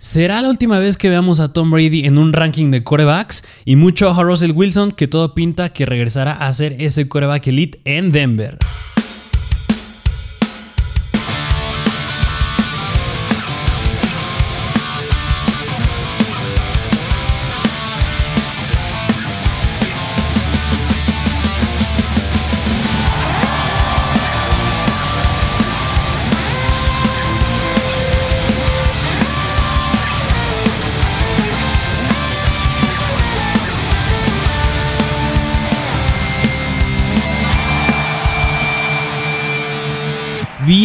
Será la última vez que veamos a Tom Brady en un ranking de corebacks y mucho a Russell Wilson que todo pinta que regresará a ser ese coreback elite en Denver.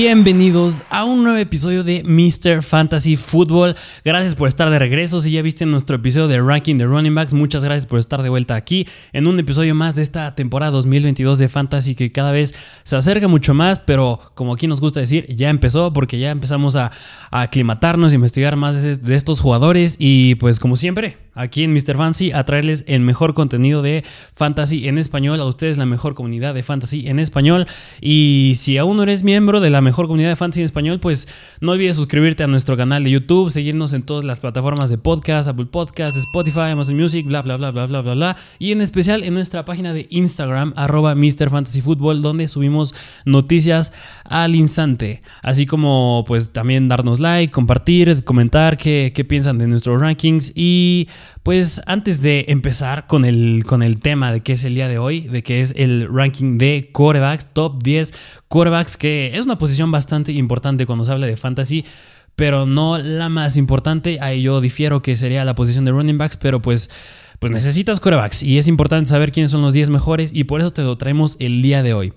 Bienvenidos a un nuevo episodio de Mr. Fantasy Football. Gracias por estar de regreso. Si ya viste nuestro episodio de Ranking de Running Backs, muchas gracias por estar de vuelta aquí en un episodio más de esta temporada 2022 de Fantasy que cada vez se acerca mucho más, pero como aquí nos gusta decir, ya empezó porque ya empezamos a, aclimatarnos, a investigar más de estos jugadores y pues como siempre, aquí en Mr. Fantasy a traerles el mejor contenido de fantasy en español, a ustedes la mejor comunidad de fantasy en español. Y si aún no eres miembro de la mejor comunidad de fantasy en español, pues no olvides suscribirte a nuestro canal de YouTube, seguirnos en todas las plataformas de podcast, Apple Podcasts, Spotify, Amazon Music, bla, bla, bla, bla, bla, bla, bla. Y en especial en nuestra página de Instagram, arroba Mr. Fantasy Football, donde subimos noticias al instante. Así como pues también darnos like, compartir, comentar qué, qué piensan de nuestros rankings y pues antes de empezar con el, con el tema de qué es el día de hoy, de que es el ranking de quarterbacks, top 10 quarterbacks, que es una posición bastante importante cuando se habla de fantasy, pero no la más importante. Ahí yo difiero que sería la posición de running backs, pero pues, pues necesitas quarterbacks y es importante saber quiénes son los 10 mejores y por eso te lo traemos el día de hoy.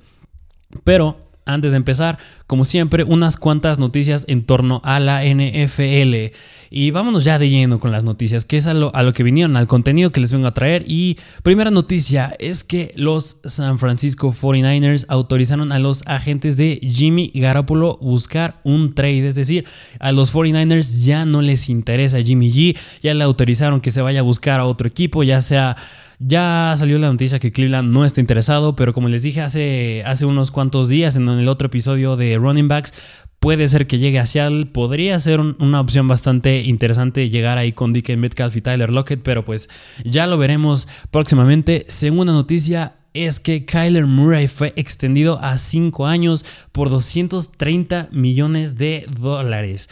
Pero antes de empezar, como siempre, unas cuantas noticias en torno a la NFL. Y vámonos ya de lleno con las noticias, que es a lo, que vinieron, al contenido que les vengo a traer. Y primera noticia es que los San Francisco 49ers autorizaron a los agentes de Jimmy Garoppolo buscar un trade. Es decir, a los 49ers ya no les interesa Jimmy G, ya le autorizaron que se vaya a buscar a otro equipo, ya sea ya salió la noticia que Cleveland no está interesado, pero como les dije hace, hace unos cuantos días en el otro episodio de Running Backs, puede ser que llegue a Seattle. Podría ser una opción bastante interesante llegar ahí con DK Metcalf y Tyler Lockett, pero pues ya lo veremos próximamente. Segunda noticia, es que Kyler Murray fue extendido a 5 años por 230 millones de dólares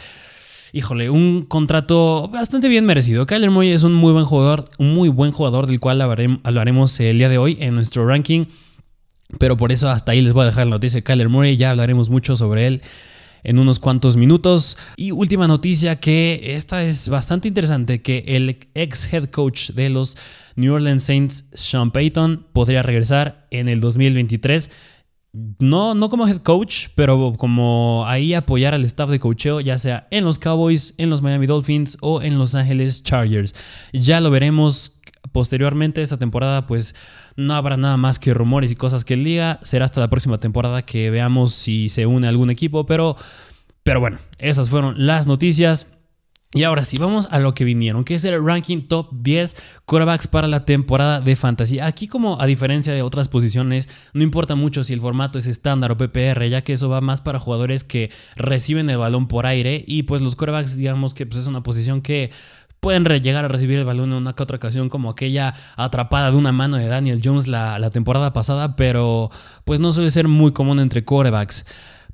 híjole, un contrato bastante bien merecido. Kyler Murray es un muy buen jugador, un muy buen jugador del cual hablaremos el día de hoy en nuestro ranking. Pero por eso hasta ahí les voy a dejar la noticia de Kyler Murray, ya hablaremos mucho sobre él en unos cuantos minutos. Y última noticia que esta es bastante interesante, que el ex head coach de los New Orleans Saints, Sean Payton, podría regresar en el 2023 no, no como head coach, pero como ahí apoyar al staff de coacheo, ya sea en los Cowboys, en los Miami Dolphins o en Los Ángeles Chargers. Ya lo veremos posteriormente esta temporada, pues no habrá nada más que rumores y cosas que liga. Será hasta la próxima temporada que veamos si se une algún equipo, pero, pero bueno, esas fueron las noticias. Y ahora sí, vamos a lo que vinieron, que es el ranking top 10 quarterbacks para la temporada de fantasy. Aquí como a diferencia de otras posiciones, no importa mucho si el formato es estándar o PPR, ya que eso va más para jugadores que reciben el balón por aire y pues los quarterbacks digamos que pues, es una posición que pueden llegar a recibir el balón en una que otra ocasión, como aquella atrapada de una mano de Daniel Jones la, temporada pasada, pero pues no suele ser muy común entre quarterbacks.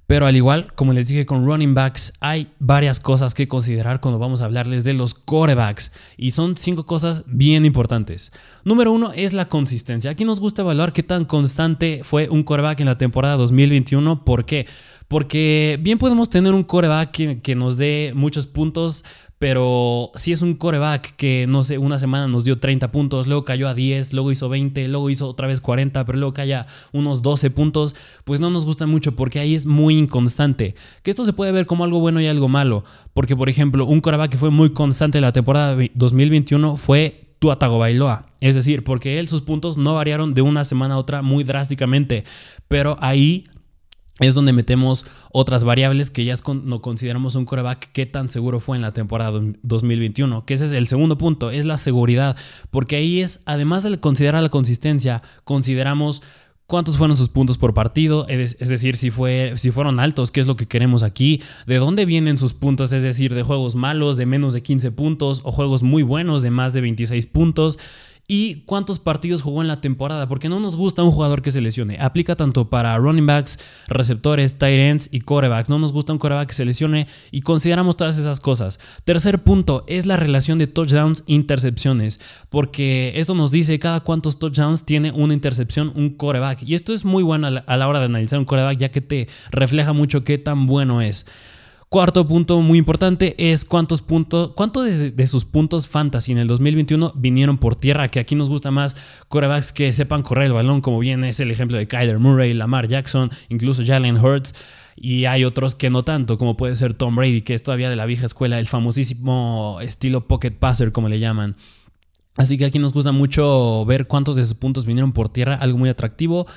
Pero al igual, como les dije con running backs, hay varias cosas que considerar cuando vamos a hablarles de los corebacks. Y son cinco cosas bien importantes. Número uno es la consistencia. Aquí nos gusta evaluar qué tan constante fue un coreback en la temporada 2021. ¿Por qué? Porque bien podemos tener un coreback que nos dé muchos puntos, pero si es un coreback que, no sé, una semana nos dio 30 puntos, luego cayó a 10, luego hizo 20, luego hizo otra vez 40, pero luego cae a unos 12 puntos, pues no nos gusta mucho porque ahí es muy inconstante. Que esto se puede ver como algo bueno y algo malo. Porque, por ejemplo, un coreback que fue muy constante en la temporada 2021 fue Tuatago Bailoa. Es decir, porque él sus puntos no variaron de una semana a otra muy drásticamente. Pero ahí es donde metemos otras variables que ya no consideramos un coreback qué tan seguro fue en la temporada 2021, que ese es el segundo punto, es la seguridad, porque ahí es, además de considerar la consistencia, consideramos cuántos fueron sus puntos por partido, es, decir, si, fue, si fueron altos, qué es lo que queremos aquí, de dónde vienen sus puntos, es decir, de juegos malos de menos de 15 puntos o juegos muy buenos de más de 26 puntos y cuántos partidos jugó en la temporada, porque no nos gusta un jugador que se lesione. Aplica tanto para running backs, receptores, tight ends y corebacks. No nos gusta un coreback que se lesione y consideramos todas esas cosas. Tercer punto es la relación de touchdowns intercepciones, porque eso nos dice cada cuántos touchdowns tiene una intercepción un coreback. Y esto es muy bueno a la hora de analizar un coreback, ya que te refleja mucho qué tan bueno es. Cuarto punto muy importante es cuántos puntos, cuántos de, sus puntos fantasy en el 2021 vinieron por tierra, que aquí nos gusta más corebacks que sepan correr el balón, como bien es el ejemplo de Kyler Murray, Lamar Jackson, incluso Jalen Hurts. Y hay otros que no tanto, como puede ser Tom Brady, que es todavía de la vieja escuela, el famosísimo estilo pocket passer, como le llaman. Así que aquí nos gusta mucho ver cuántos de sus puntos vinieron por tierra, algo muy atractivo.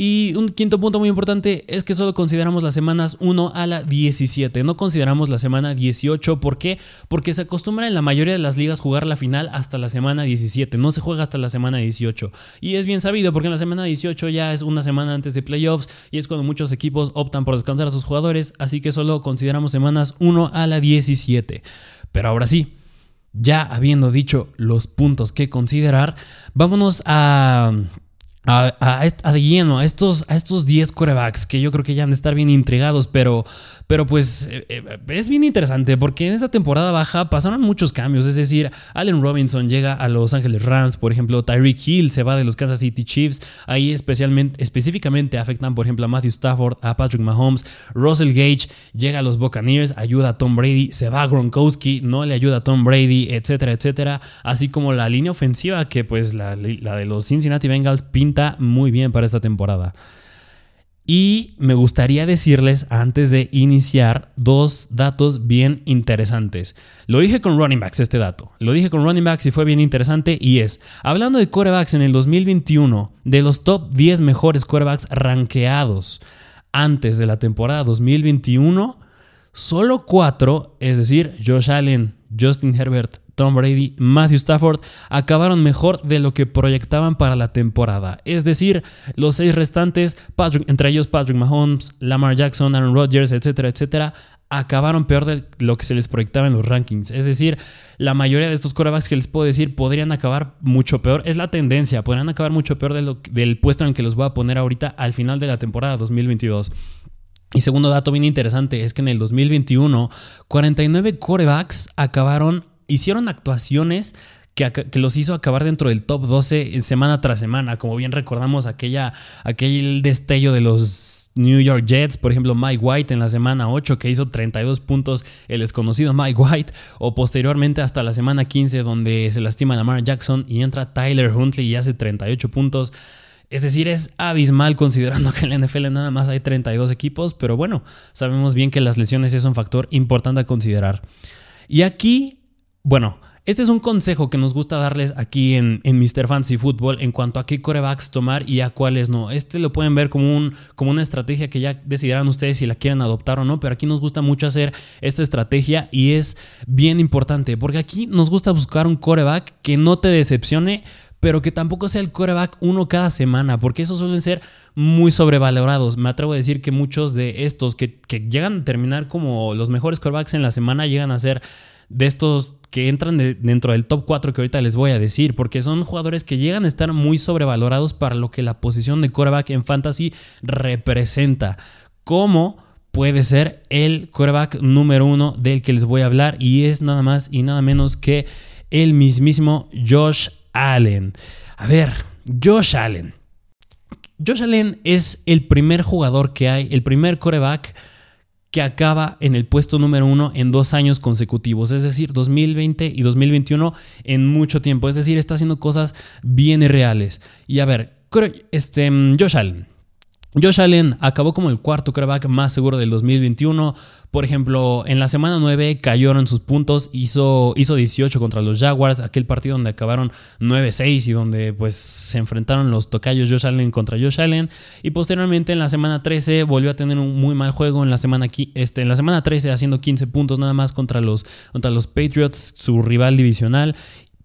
Y un quinto punto muy importante es que solo consideramos las semanas 1 a la 17, no consideramos la semana 18. ¿Por qué? Porque se acostumbra en la mayoría de las ligas jugar la final hasta la semana 17, no se juega hasta la semana 18. Y es bien sabido porque en la semana 18 ya es una semana antes de playoffs y es cuando muchos equipos optan por descansar a sus jugadores, así que solo consideramos semanas 1 a la 17. Pero ahora sí, ya habiendo dicho los puntos que considerar, vámonos a a, a, de lleno a estos, a estos 10 corebacks que yo creo que ya han de estar bien intrigados, pero pero pues eh, eh, es bien interesante porque en esa temporada baja pasaron muchos cambios. Es decir, Allen Robinson llega a Los Ángeles Rams, por ejemplo, Tyreek Hill se va de los Kansas City Chiefs. Ahí especialmente, específicamente afectan, por ejemplo, a Matthew Stafford, a Patrick Mahomes. Russell Gage llega a los Buccaneers, ayuda a Tom Brady, se va a Gronkowski, no le ayuda a Tom Brady, etcétera, etcétera. Así como la línea ofensiva que pues la, la de los Cincinnati Bengals pinta muy bien para esta temporada. Y me gustaría decirles antes de iniciar dos datos bien interesantes. Lo dije con running backs este dato. Lo dije con running backs y fue bien interesante y es, hablando de quarterbacks en el 2021, de los top 10 mejores quarterbacks rankeados antes de la temporada 2021, solo 4, es decir, Josh Allen, Justin Herbert, Tom Brady, Matthew Stafford acabaron mejor de lo que proyectaban para la temporada. Es decir, los seis restantes, entre ellos Patrick Mahomes, Lamar Jackson, Aaron Rodgers, etcétera, etcétera, acabaron peor de lo que se les proyectaba en los rankings. Es decir, la mayoría de estos corebacks que les puedo decir podrían acabar mucho peor. Es la tendencia, podrían acabar mucho peor del puesto en el que los voy a poner ahorita al final de la temporada 2022. Y segundo dato bien interesante es que en el 2021, 49 corebacks acabaron hicieron actuaciones que, los hizo acabar dentro del top 12 semana tras semana. Como bien recordamos aquella, aquel destello de los New York Jets, por ejemplo Mike White en la semana 8 que hizo 32 puntos el desconocido Mike White, o posteriormente hasta la semana 15 donde se lastima Lamar Jackson y entra Tyler Huntley y hace 38 puntos. Es decir, es abismal considerando que en la NFL nada más hay 32 equipos, pero bueno, sabemos bien que las lesiones es un factor importante a considerar. Y aquí bueno, este es un consejo que nos gusta darles aquí en, en Mr. Fancy Football en cuanto a qué corebacks tomar y a cuáles no. Este lo pueden ver como, un, como una estrategia que ya decidirán ustedes si la quieren adoptar o no, pero aquí nos gusta mucho hacer esta estrategia y es bien importante porque aquí nos gusta buscar un coreback que no te decepcione, pero que tampoco sea el coreback uno cada semana, porque esos suelen ser muy sobrevalorados. Me atrevo a decir que muchos de estos que, que llegan a terminar como los mejores corebacks en la semana llegan a ser de estos que entran dentro del top 4 que ahorita les voy a decir, porque son jugadores que llegan a estar muy sobrevalorados para lo que la posición de quarterback en fantasy representa. Como puede ser el quarterback número uno del que les voy a hablar y es nada más y nada menos que el mismísimo Josh Allen. A ver, Josh Allen. Josh Allen es el primer jugador que hay, el primer quarterback que acaba en el puesto número uno en dos años consecutivos, es decir, 2020 y 2021 en mucho tiempo, es decir, está haciendo cosas bien reales. Y a ver, este, Josh Allen. Josh Allen acabó como el cuarto quarterback más seguro del 2021. Por ejemplo, en la semana 9 cayeron sus puntos, hizo, hizo 18 contra los Jaguars, aquel partido donde acabaron 9-6 y donde pues se enfrentaron los tocayos Josh Allen contra Josh Allen. Y posteriormente en la semana 13 volvió a tener un muy mal juego en la semana, este, en la semana 13 haciendo 15 puntos nada más contra los, contra los Patriots, su rival divisional.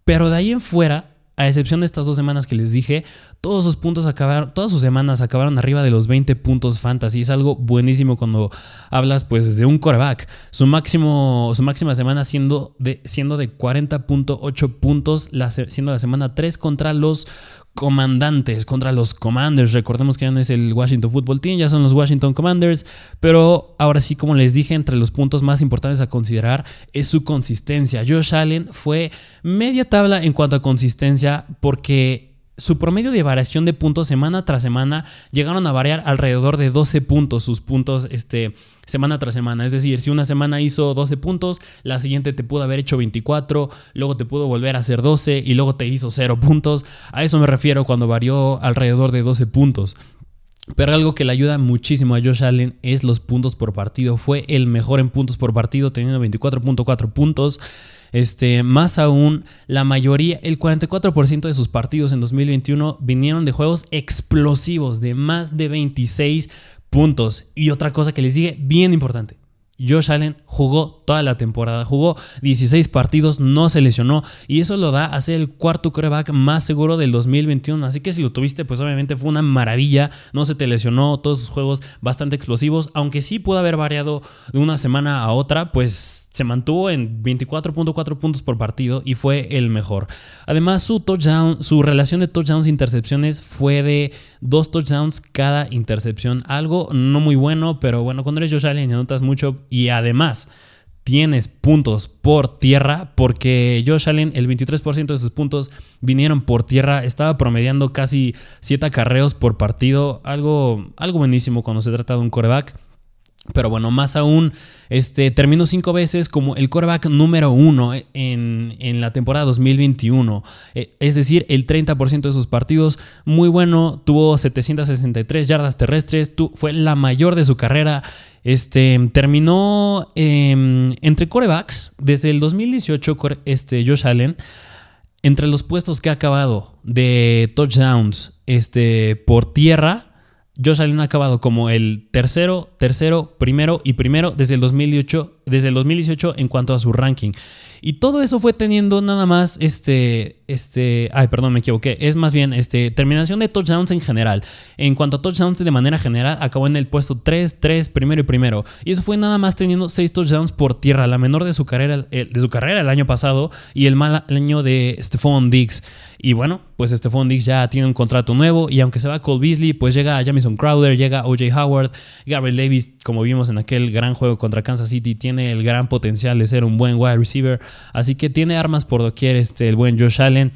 Pero de ahí en fuera a excepción de estas dos semanas que les dije, todos sus puntos acabaron, todas sus semanas acabaron arriba de los 20 puntos fantasy. Es algo buenísimo cuando hablas pues de un coreback. Su máximo, su máxima semana siendo de, siendo de 40.8 puntos, siendo la semana 3 contra los comandantes contra los Commanders. Recordemos que ya no es el Washington Football Team, ya son los Washington Commanders. Pero ahora sí, como les dije, entre los puntos más importantes a considerar es su consistencia. Josh Allen fue media tabla en cuanto a consistencia porque su promedio de variación de puntos semana tras semana llegaron a variar alrededor de 12 puntos, sus puntos este, semana tras semana. Es decir, si una semana hizo 12 puntos, la siguiente te pudo haber hecho 24, luego te pudo volver a hacer 12 y luego te hizo 0 puntos. A eso me refiero cuando varió alrededor de 12 puntos. Pero algo que le ayuda muchísimo a Josh Allen es los puntos por partido. Fue el mejor en puntos por partido, teniendo 24.4 puntos. Este, más aún, la mayoría, el 44% de sus partidos en 2021 vinieron de juegos explosivos de más de 26 puntos. Y otra cosa que les dije, bien importante, Josh Allen jugó toda la temporada, jugó 16 partidos, no se lesionó y eso lo da a ser el cuarto coreback más seguro del 2021. Así que si lo tuviste, pues obviamente fue una maravilla, no se te lesionó, todos sus juegos bastante explosivos, aunque sí pudo haber variado de una semana a otra, pues se mantuvo en 24.4 puntos por partido y fue el mejor. Además, su touchdown, su relación de touchdowns e intercepciones fue de dos touchdowns cada intercepción, algo no muy bueno, pero bueno, eres Josh Allen anotas mucho y además tienes puntos por tierra, porque Josh Allen, el 23% de sus puntos vinieron por tierra, estaba promediando casi 7 acarreos por partido, algo, algo buenísimo cuando se trata de un coreback. Pero bueno, más aún, este, terminó cinco veces como el quarterback número uno en, en la temporada 2021. Eh, es decir, el 30% de sus partidos. Muy bueno, tuvo 763 yardas terrestres, fue la mayor de su carrera. Este, terminó em, entre corebacks desde el 2018, este, Josh Allen. Entre los puestos que ha acabado de touchdowns este, por tierra, Josh Allen ha acabado como el tercero, tercero, primero y primero desde el 2018, desde el 2018 en cuanto a su ranking. Y todo eso fue teniendo nada más este, este, ay, perdón, me equivoqué. Es más bien este, terminación de touchdowns en general. En cuanto a touchdowns de manera general, acabó en el puesto 3, 3, primero y primero. Y eso fue nada más teniendo 6 touchdowns por tierra, la menor de su carrera, de su carrera el año pasado y el mal año de Stephon Diggs. Y bueno, pues Stephon Diggs ya tiene un contrato nuevo y aunque se va Cole Beasley, pues llega a Jamison Crowder, llega OJ Howard, Gabriel Davis, como vimos en aquel gran juego contra Kansas City, tiene el gran potencial de ser un buen wide receiver. Así que tiene armas por doquier este, el buen Josh Allen.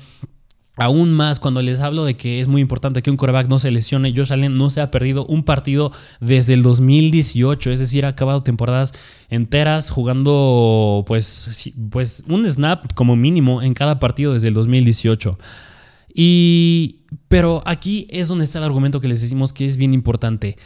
Aún más cuando les hablo de que es muy importante que un coreback no se lesione, Josh Allen no se ha perdido un partido desde el 2018, es decir, ha acabado temporadas enteras jugando pues, pues un snap como mínimo en cada partido desde el 2018. Y, pero aquí es donde está el argumento que les decimos que es bien importante.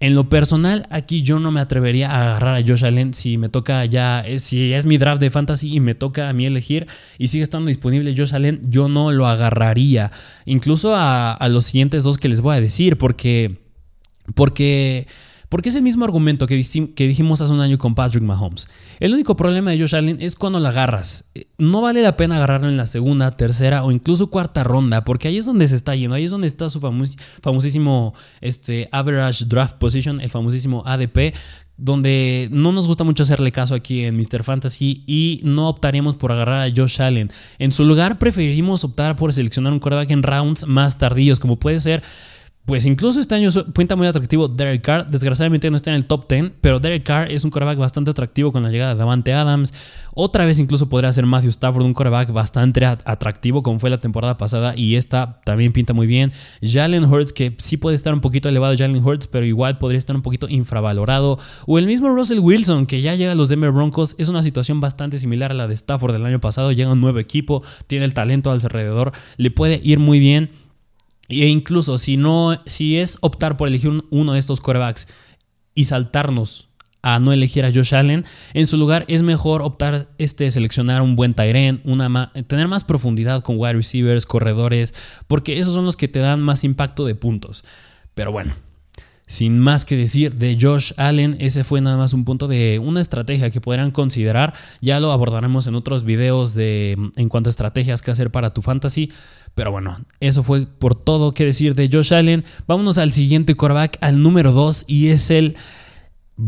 En lo personal, aquí yo no me atrevería a agarrar a Josh Allen si me toca ya, eh, si es mi draft de fantasy y me toca a mí elegir y sigue estando disponible Josh Allen, yo no lo agarraría. Incluso a, a los siguientes dos que les voy a decir, porque, porque porque es el mismo argumento que, dijimos hace un año con Patrick Mahomes. El único problema de Josh Allen es cuando la agarras. No vale la pena agarrarlo en la segunda, tercera o incluso cuarta ronda, porque ahí es donde se está yendo, ahí es donde está su famosísimo este, Average Draft Position, el famosísimo ADP, donde no nos gusta mucho hacerle caso aquí en Mr. Fantasy y no optaríamos por agarrar a Josh Allen. En su lugar preferimos optar por seleccionar un quarterback en rounds más tardíos, como puede ser pues incluso este año cuenta muy atractivo Derek Carr. Desgraciadamente no está en el top 10, pero Derek Carr es un coreback bastante atractivo con la llegada de Davante Adams. Otra vez incluso podría ser Matthew Stafford, un coreback bastante atractivo como fue la temporada pasada y esta también pinta muy bien. Jalen Hurts, que sí puede estar un poquito elevado Jalen Hurts, pero igual podría estar un poquito infravalorado. O el mismo Russell Wilson, que ya llega a los Denver Broncos. Es una situación bastante similar a la de Stafford del año pasado. Llega un nuevo equipo, tiene el talento alrededor, le puede ir muy bien. E incluso si no, si es optar por elegir uno de estos corebacks y saltarnos a no elegir a Josh Allen, en su lugar es mejor optar este seleccionar un buen Tyrant, una tener más profundidad con wide receivers, corredores, porque esos son los que te dan más impacto de puntos. Pero bueno, sin más que decir de Josh Allen, ese fue nada más un punto de una estrategia que podrán considerar. Ya lo abordaremos en otros videos de en cuanto a estrategias que hacer para tu fantasy. Pero bueno, eso fue por todo que decir de Josh Allen. Vámonos al siguiente quarterback, al número 2, y es el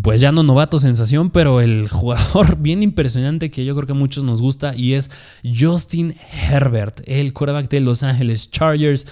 pues ya no novato sensación, pero el jugador bien impresionante que yo creo que a muchos nos gusta y es Justin Herbert, el quarterback de Los Angeles Chargers.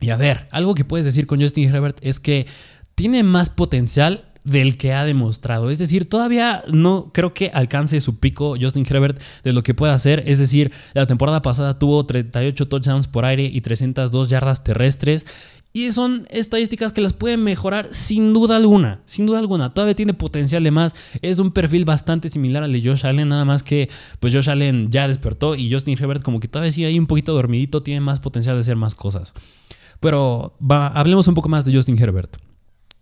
Y a ver, algo que puedes decir con Justin Herbert es que tiene más potencial del que ha demostrado. Es decir, todavía no creo que alcance su pico Justin Herbert de lo que puede hacer. Es decir, la temporada pasada tuvo 38 touchdowns por aire y 302 yardas terrestres. Y son estadísticas que las pueden mejorar sin duda alguna, sin duda alguna. Todavía tiene potencial de más. Es un perfil bastante similar al de Josh Allen, nada más que pues Josh Allen ya despertó y Justin Herbert como que todavía sigue ahí un poquito dormidito, tiene más potencial de hacer más cosas. Pero hablemos un poco más de Justin Herbert.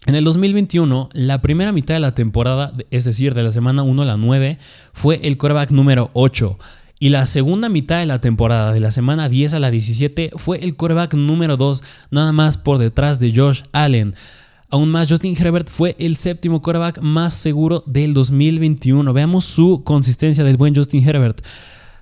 En el 2021, la primera mitad de la temporada, es decir, de la semana 1 a la 9, fue el quarterback número 8. Y la segunda mitad de la temporada, de la semana 10 a la 17, fue el quarterback número 2, nada más por detrás de Josh Allen. Aún más, Justin Herbert fue el séptimo quarterback más seguro del 2021. Veamos su consistencia del buen Justin Herbert.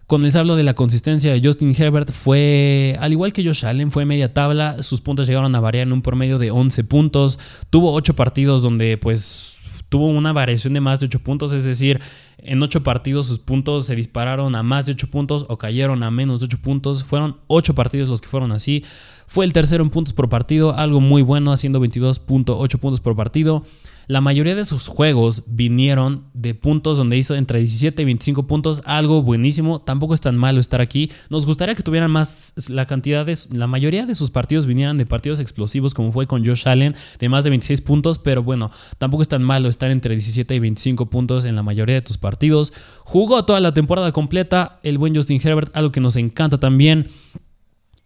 Cuando les hablo de la consistencia de Justin Herbert, fue, al igual que Josh Allen, fue media tabla. Sus puntos llegaron a variar en un promedio de 11 puntos. Tuvo 8 partidos donde, pues, tuvo una variación de más de 8 puntos, es decir, en 8 partidos sus puntos se dispararon a más de 8 puntos o cayeron a menos de 8 puntos. Fueron 8 partidos los que fueron así. Fue el tercero en puntos por partido, algo muy bueno, haciendo 22.8 puntos por partido. La mayoría de sus juegos vinieron de puntos donde hizo entre 17 y 25 puntos, algo buenísimo. Tampoco es tan malo estar aquí. Nos gustaría que tuvieran más la cantidad de la mayoría de sus partidos vinieran de partidos explosivos como fue con Josh Allen de más de 26 puntos, pero bueno, tampoco es tan malo estar entre 17 y 25 puntos en la mayoría de tus partidos. Jugó toda la temporada completa el buen Justin Herbert, algo que nos encanta también.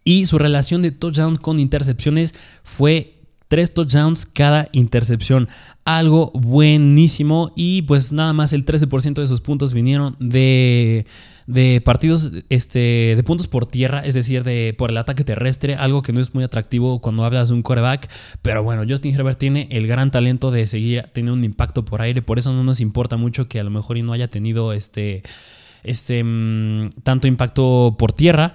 Y su relación de touchdown con intercepciones fue tres touchdowns cada intercepción. Algo buenísimo. Y pues nada más el 13% de sus puntos vinieron de, de partidos este, de puntos por tierra, es decir, de por el ataque terrestre, algo que no es muy atractivo cuando hablas de un coreback, pero bueno, Justin Herbert tiene el gran talento de seguir teniendo un impacto por aire, por eso no nos importa mucho que a lo mejor no haya tenido este, este mm, tanto impacto por tierra.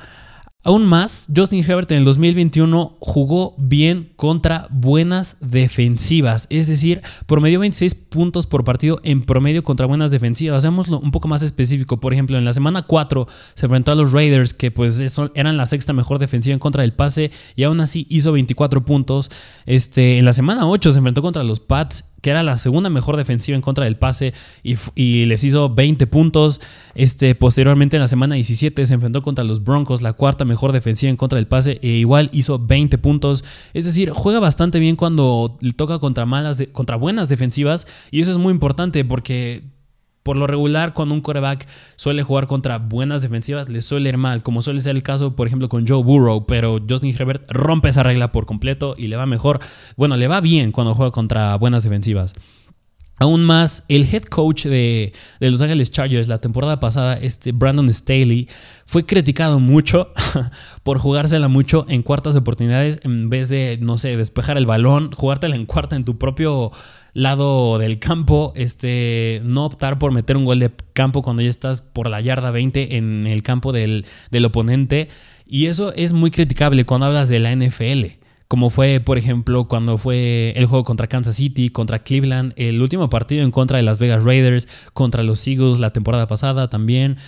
Aún más, Justin Herbert en el 2021 jugó bien contra buenas defensivas, es decir, promedió 26 puntos por partido en promedio contra buenas defensivas. Hagámoslo un poco más específico, por ejemplo, en la semana 4 se enfrentó a los Raiders, que pues eran la sexta mejor defensiva en contra del pase, y aún así hizo 24 puntos. Este, en la semana 8 se enfrentó contra los Pats que era la segunda mejor defensiva en contra del pase y, les hizo 20 puntos. Este, posteriormente en la semana 17 se enfrentó contra los Broncos, la cuarta mejor defensiva en contra del pase e igual hizo 20 puntos. Es decir, juega bastante bien cuando toca contra malas contra buenas defensivas y eso es muy importante porque por lo regular, cuando un coreback suele jugar contra buenas defensivas, le suele ir mal, como suele ser el caso, por ejemplo, con Joe Burrow, pero Justin Herbert rompe esa regla por completo y le va mejor, bueno, le va bien cuando juega contra buenas defensivas. Aún más, el head coach de, Los Angeles Chargers la temporada pasada, este Brandon Staley, fue criticado mucho por jugársela mucho en cuartas oportunidades en vez de, no sé, despejar el balón, jugártela en cuarta en tu propio lado del campo, este, no optar por meter un gol de campo cuando ya estás por la yarda 20 en el campo del, del oponente. Y eso es muy criticable cuando hablas de la NFL como fue, por ejemplo, cuando fue el juego contra Kansas City, contra Cleveland, el último partido en contra de Las Vegas Raiders, contra los Eagles la temporada pasada también.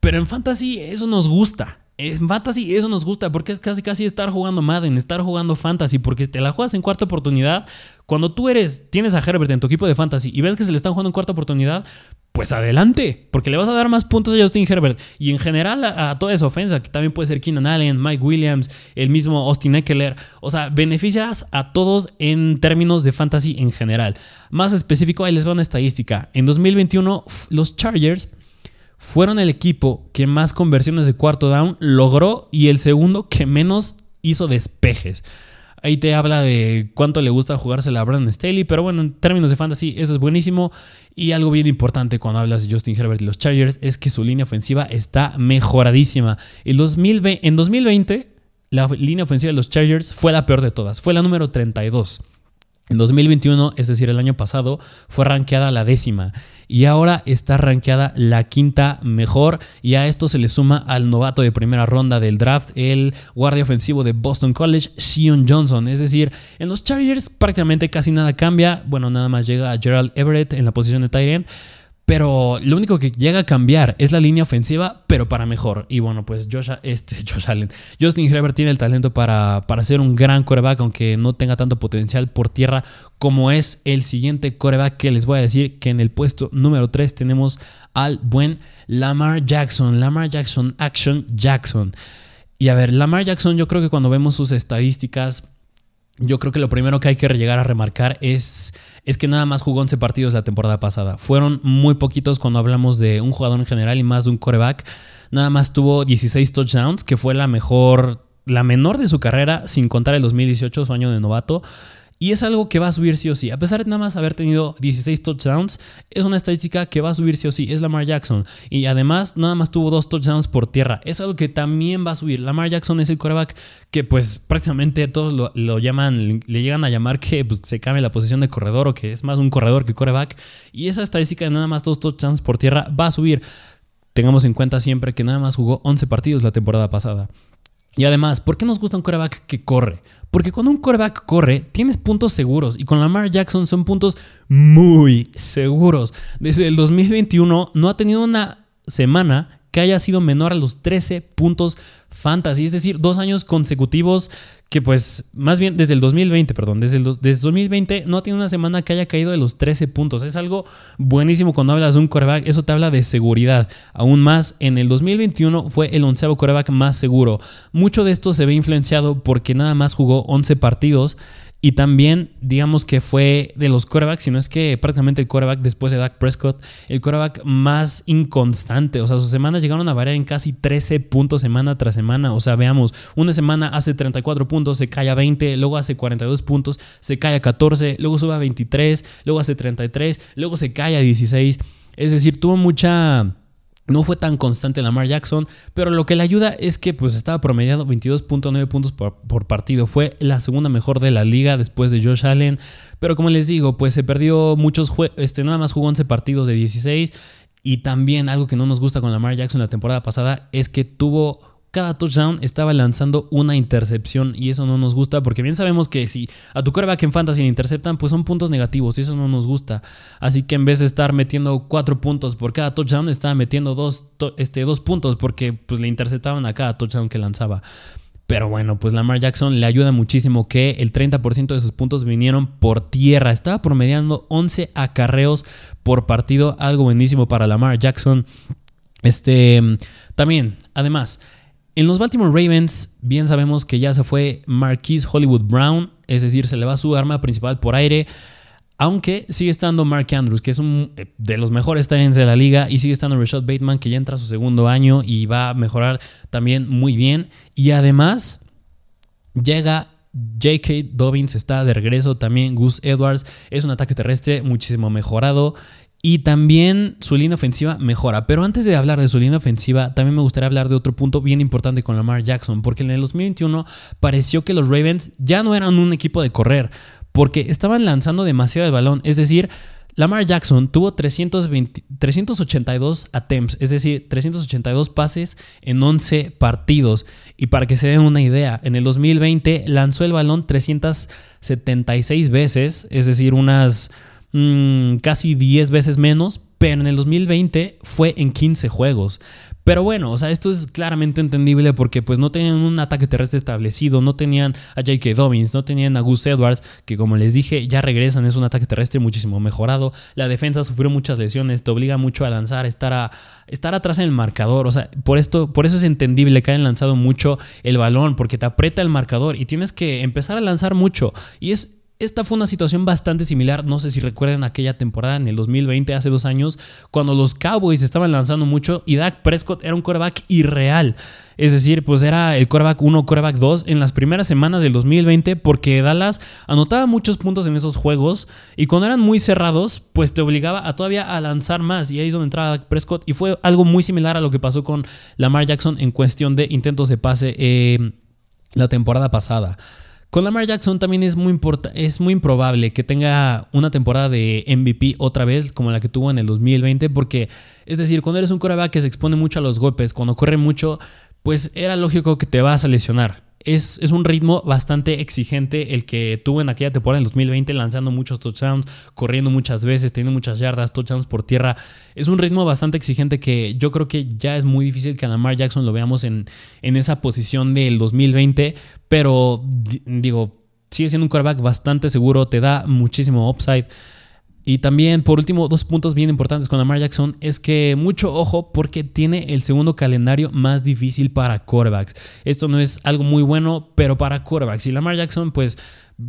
Pero en fantasy eso nos gusta. En fantasy eso nos gusta porque es casi casi estar jugando Madden, estar jugando fantasy, porque te la juegas en cuarta oportunidad. Cuando tú eres, tienes a Herbert en tu equipo de fantasy y ves que se le están jugando en cuarta oportunidad, pues adelante, porque le vas a dar más puntos a Justin Herbert. Y en general a, toda esa ofensa, que también puede ser Keenan Allen, Mike Williams, el mismo Austin Eckler. O sea, beneficias a todos en términos de fantasy en general. Más específico, ahí les va una estadística. En 2021, los Chargers fueron el equipo que más conversiones de cuarto down logró y el segundo que menos hizo despejes. Ahí te habla de cuánto le gusta jugársela a Brandon Staley, pero bueno, en términos de fantasy, eso es buenísimo. Y algo bien importante cuando hablas de Justin Herbert y los Chargers es que su línea ofensiva está mejoradísima. En 2020, en 2020 la línea ofensiva de los Chargers fue la peor de todas, fue la número 32. En 2021, es decir, el año pasado, fue rankeada la décima y ahora está rankeada la quinta mejor y a esto se le suma al novato de primera ronda del draft, el guardia ofensivo de Boston College, Sion Johnson. Es decir, en los Chargers prácticamente casi nada cambia, bueno, nada más llega Gerald Everett en la posición de tight end. Pero lo único que llega a cambiar es la línea ofensiva, pero para mejor. Y bueno, pues Josh, este, Josh Allen. Justin Herbert tiene el talento para, para ser un gran coreback, aunque no tenga tanto potencial por tierra como es el siguiente coreback que les voy a decir que en el puesto número 3 tenemos al buen Lamar Jackson. Lamar Jackson, Action Jackson. Y a ver, Lamar Jackson yo creo que cuando vemos sus estadísticas yo creo que lo primero que hay que llegar a remarcar es, es que nada más jugó 11 partidos la temporada pasada. Fueron muy poquitos cuando hablamos de un jugador en general y más de un coreback. Nada más tuvo 16 touchdowns, que fue la mejor, la menor de su carrera, sin contar el 2018, su año de novato. Y es algo que va a subir sí o sí. A pesar de nada más haber tenido 16 touchdowns, es una estadística que va a subir sí o sí. Es Lamar Jackson. Y además, nada más tuvo dos touchdowns por tierra. Es algo que también va a subir. Lamar Jackson es el coreback que, pues, prácticamente todos lo, llaman, le llegan a llamar que pues, se cambie la posición de corredor o que es más un corredor que coreback. Y esa estadística de nada más dos touchdowns por tierra va a subir. Tengamos en cuenta siempre que nada más jugó 11 partidos la temporada pasada. Y además, ¿por qué nos gusta un coreback que corre? Porque cuando un coreback corre, tienes puntos seguros. Y con Lamar Jackson son puntos muy seguros. Desde el 2021 no ha tenido una semana que haya sido menor a los 13 puntos fantasy, es decir, dos años consecutivos que pues más bien desde el 2020, perdón, desde el 2020 no tiene una semana que haya caído de los 13 puntos. Es algo buenísimo cuando hablas de un coreback, eso te habla de seguridad. Aún más, en el 2021 fue el onceavo coreback más seguro. Mucho de esto se ve influenciado porque nada más jugó 11 partidos y también, digamos que fue de los corebacks, si no es que prácticamente el coreback después de Dak Prescott, el coreback más inconstante. O sea, sus semanas llegaron a variar en casi 13 puntos semana tras semana. O sea, veamos, una semana hace 34 puntos, se cae a 20, luego hace 42 puntos, se cae a 14, luego sube a 23, luego hace 33, luego se cae a 16. Es decir, tuvo mucha no fue tan constante Lamar Jackson, pero lo que le ayuda es que pues estaba promediando 22.9 puntos por, partido. Fue la segunda mejor de la liga después de Josh Allen. Pero como les digo, pues se perdió muchos juegos, este, nada más jugó 11 partidos de 16. Y también algo que no nos gusta con Lamar Jackson la temporada pasada es que tuvo cada touchdown estaba lanzando una intercepción y eso no nos gusta porque bien sabemos que si a tu coreback en fantasy le interceptan, pues son puntos negativos y eso no nos gusta. Así que en vez de estar metiendo cuatro puntos por cada touchdown, estaba metiendo dos, este, dos puntos porque pues le interceptaban a cada touchdown que lanzaba. Pero bueno, pues Lamar Jackson le ayuda muchísimo que el 30% de sus puntos vinieron por tierra. Estaba promediando 11 acarreos por partido, algo buenísimo para Lamar Jackson. Este, también, además, en los Baltimore Ravens, bien sabemos que ya se fue Marquise Hollywood Brown, es decir, se le va su arma principal por aire. Aunque sigue estando Mark Andrews, que es uno eh, de los mejores talents de la liga, y sigue estando Rashad Bateman, que ya entra a su segundo año y va a mejorar también muy bien. Y además, llega J.K. Dobbins, está de regreso también. Gus Edwards es un ataque terrestre muchísimo mejorado. Y también su línea ofensiva mejora. Pero antes de hablar de su línea ofensiva, también me gustaría hablar de otro punto bien importante con Lamar Jackson. Porque en el 2021 pareció que los Ravens ya no eran un equipo de correr. Porque estaban lanzando demasiado el balón. Es decir, Lamar Jackson tuvo 382 attempts, es decir, 382 pases en 11 partidos. Y para que se den una idea, en el 2020 lanzó el balón 376 veces, es decir, unas Mm, casi 10 veces menos, pero en el 2020 fue en 15 juegos. Pero bueno, o sea, esto es claramente entendible porque pues no tenían un ataque terrestre establecido, no tenían a J.K. Dobbins, no tenían a Gus Edwards, que como les dije, ya regresan, es un ataque terrestre muchísimo mejorado. La defensa sufrió muchas lesiones, te obliga mucho a lanzar, estar, a, estar atrás en el marcador. O sea, por, esto, por eso es entendible que hayan lanzado mucho el balón, porque te aprieta el marcador y tienes que empezar a lanzar mucho. Y es esta fue una situación bastante similar, no sé si recuerdan aquella temporada en el 2020, hace dos años, cuando los Cowboys estaban lanzando mucho y Dak Prescott era un quarterback irreal. Es decir, pues era el quarterback 1, quarterback 2 en las primeras semanas del 2020 porque Dallas anotaba muchos puntos en esos juegos y cuando eran muy cerrados, pues te obligaba a todavía a lanzar más y ahí es donde entraba Dak Prescott y fue algo muy similar a lo que pasó con Lamar Jackson en cuestión de intentos de pase eh, la temporada pasada. Con Lamar Jackson también es muy, es muy improbable que tenga una temporada de MVP otra vez como la que tuvo en el 2020, porque es decir, cuando eres un coreback que se expone mucho a los golpes, cuando corre mucho, pues era lógico que te vas a lesionar es, un ritmo bastante exigente el que tuvo en aquella temporada en 2020, lanzando muchos touchdowns, corriendo muchas veces, teniendo muchas yardas, touchdowns por tierra. Es un ritmo bastante exigente que yo creo que ya es muy difícil que a Lamar Jackson lo veamos en, en esa posición del 2020, pero digo, sigue siendo un quarterback bastante seguro, te da muchísimo upside. Y también, por último, dos puntos bien importantes con Lamar Jackson es que mucho ojo porque tiene el segundo calendario más difícil para quarterbacks. Esto no es algo muy bueno, pero para quarterbacks. Y Lamar Jackson, pues,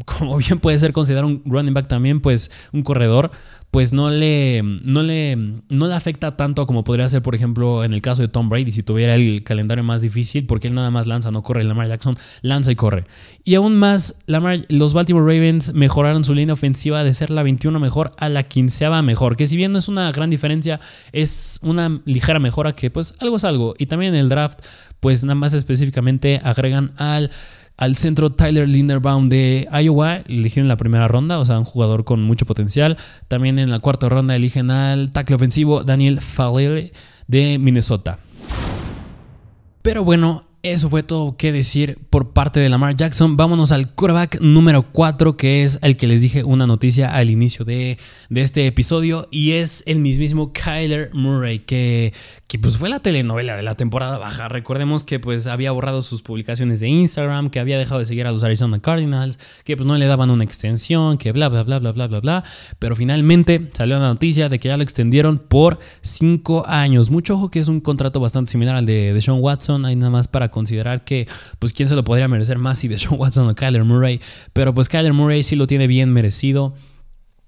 como bien puede ser considerado un running back también, pues, un corredor, pues no le, no le, no le afecta tanto como podría ser, por ejemplo, en el caso de Tom Brady, si tuviera el calendario más difícil, porque él nada más lanza, no corre. Lamar Jackson lanza y corre. Y aún más, los Baltimore Ravens mejoraron su línea ofensiva de ser la 21 mejor a la 15 mejor, que si bien no es una gran diferencia, es una ligera mejora que pues algo es algo. Y también en el draft, pues nada más específicamente agregan al al centro Tyler Linderbaum de Iowa, eligen en la primera ronda, o sea, un jugador con mucho potencial. También en la cuarta ronda eligen al tackle ofensivo Daniel Falele de Minnesota. Pero bueno, eso fue todo que decir por parte de Lamar Jackson. Vámonos al quarterback número 4, que es el que les dije una noticia al inicio de, de este episodio. Y es el mismísimo Kyler Murray, que, que pues fue la telenovela de la temporada baja. Recordemos que pues había borrado sus publicaciones de Instagram, que había dejado de seguir a los Arizona Cardinals, que pues no le daban una extensión, que bla, bla, bla, bla, bla, bla, bla. Pero finalmente salió la noticia de que ya lo extendieron por 5 años. Mucho ojo que es un contrato bastante similar al de, de Sean Watson. Hay nada más para considerar que pues quién se lo podría merecer más si de Sean Watson o Kyler Murray. Pero pues Kyler Murray sí lo tiene bien merecido.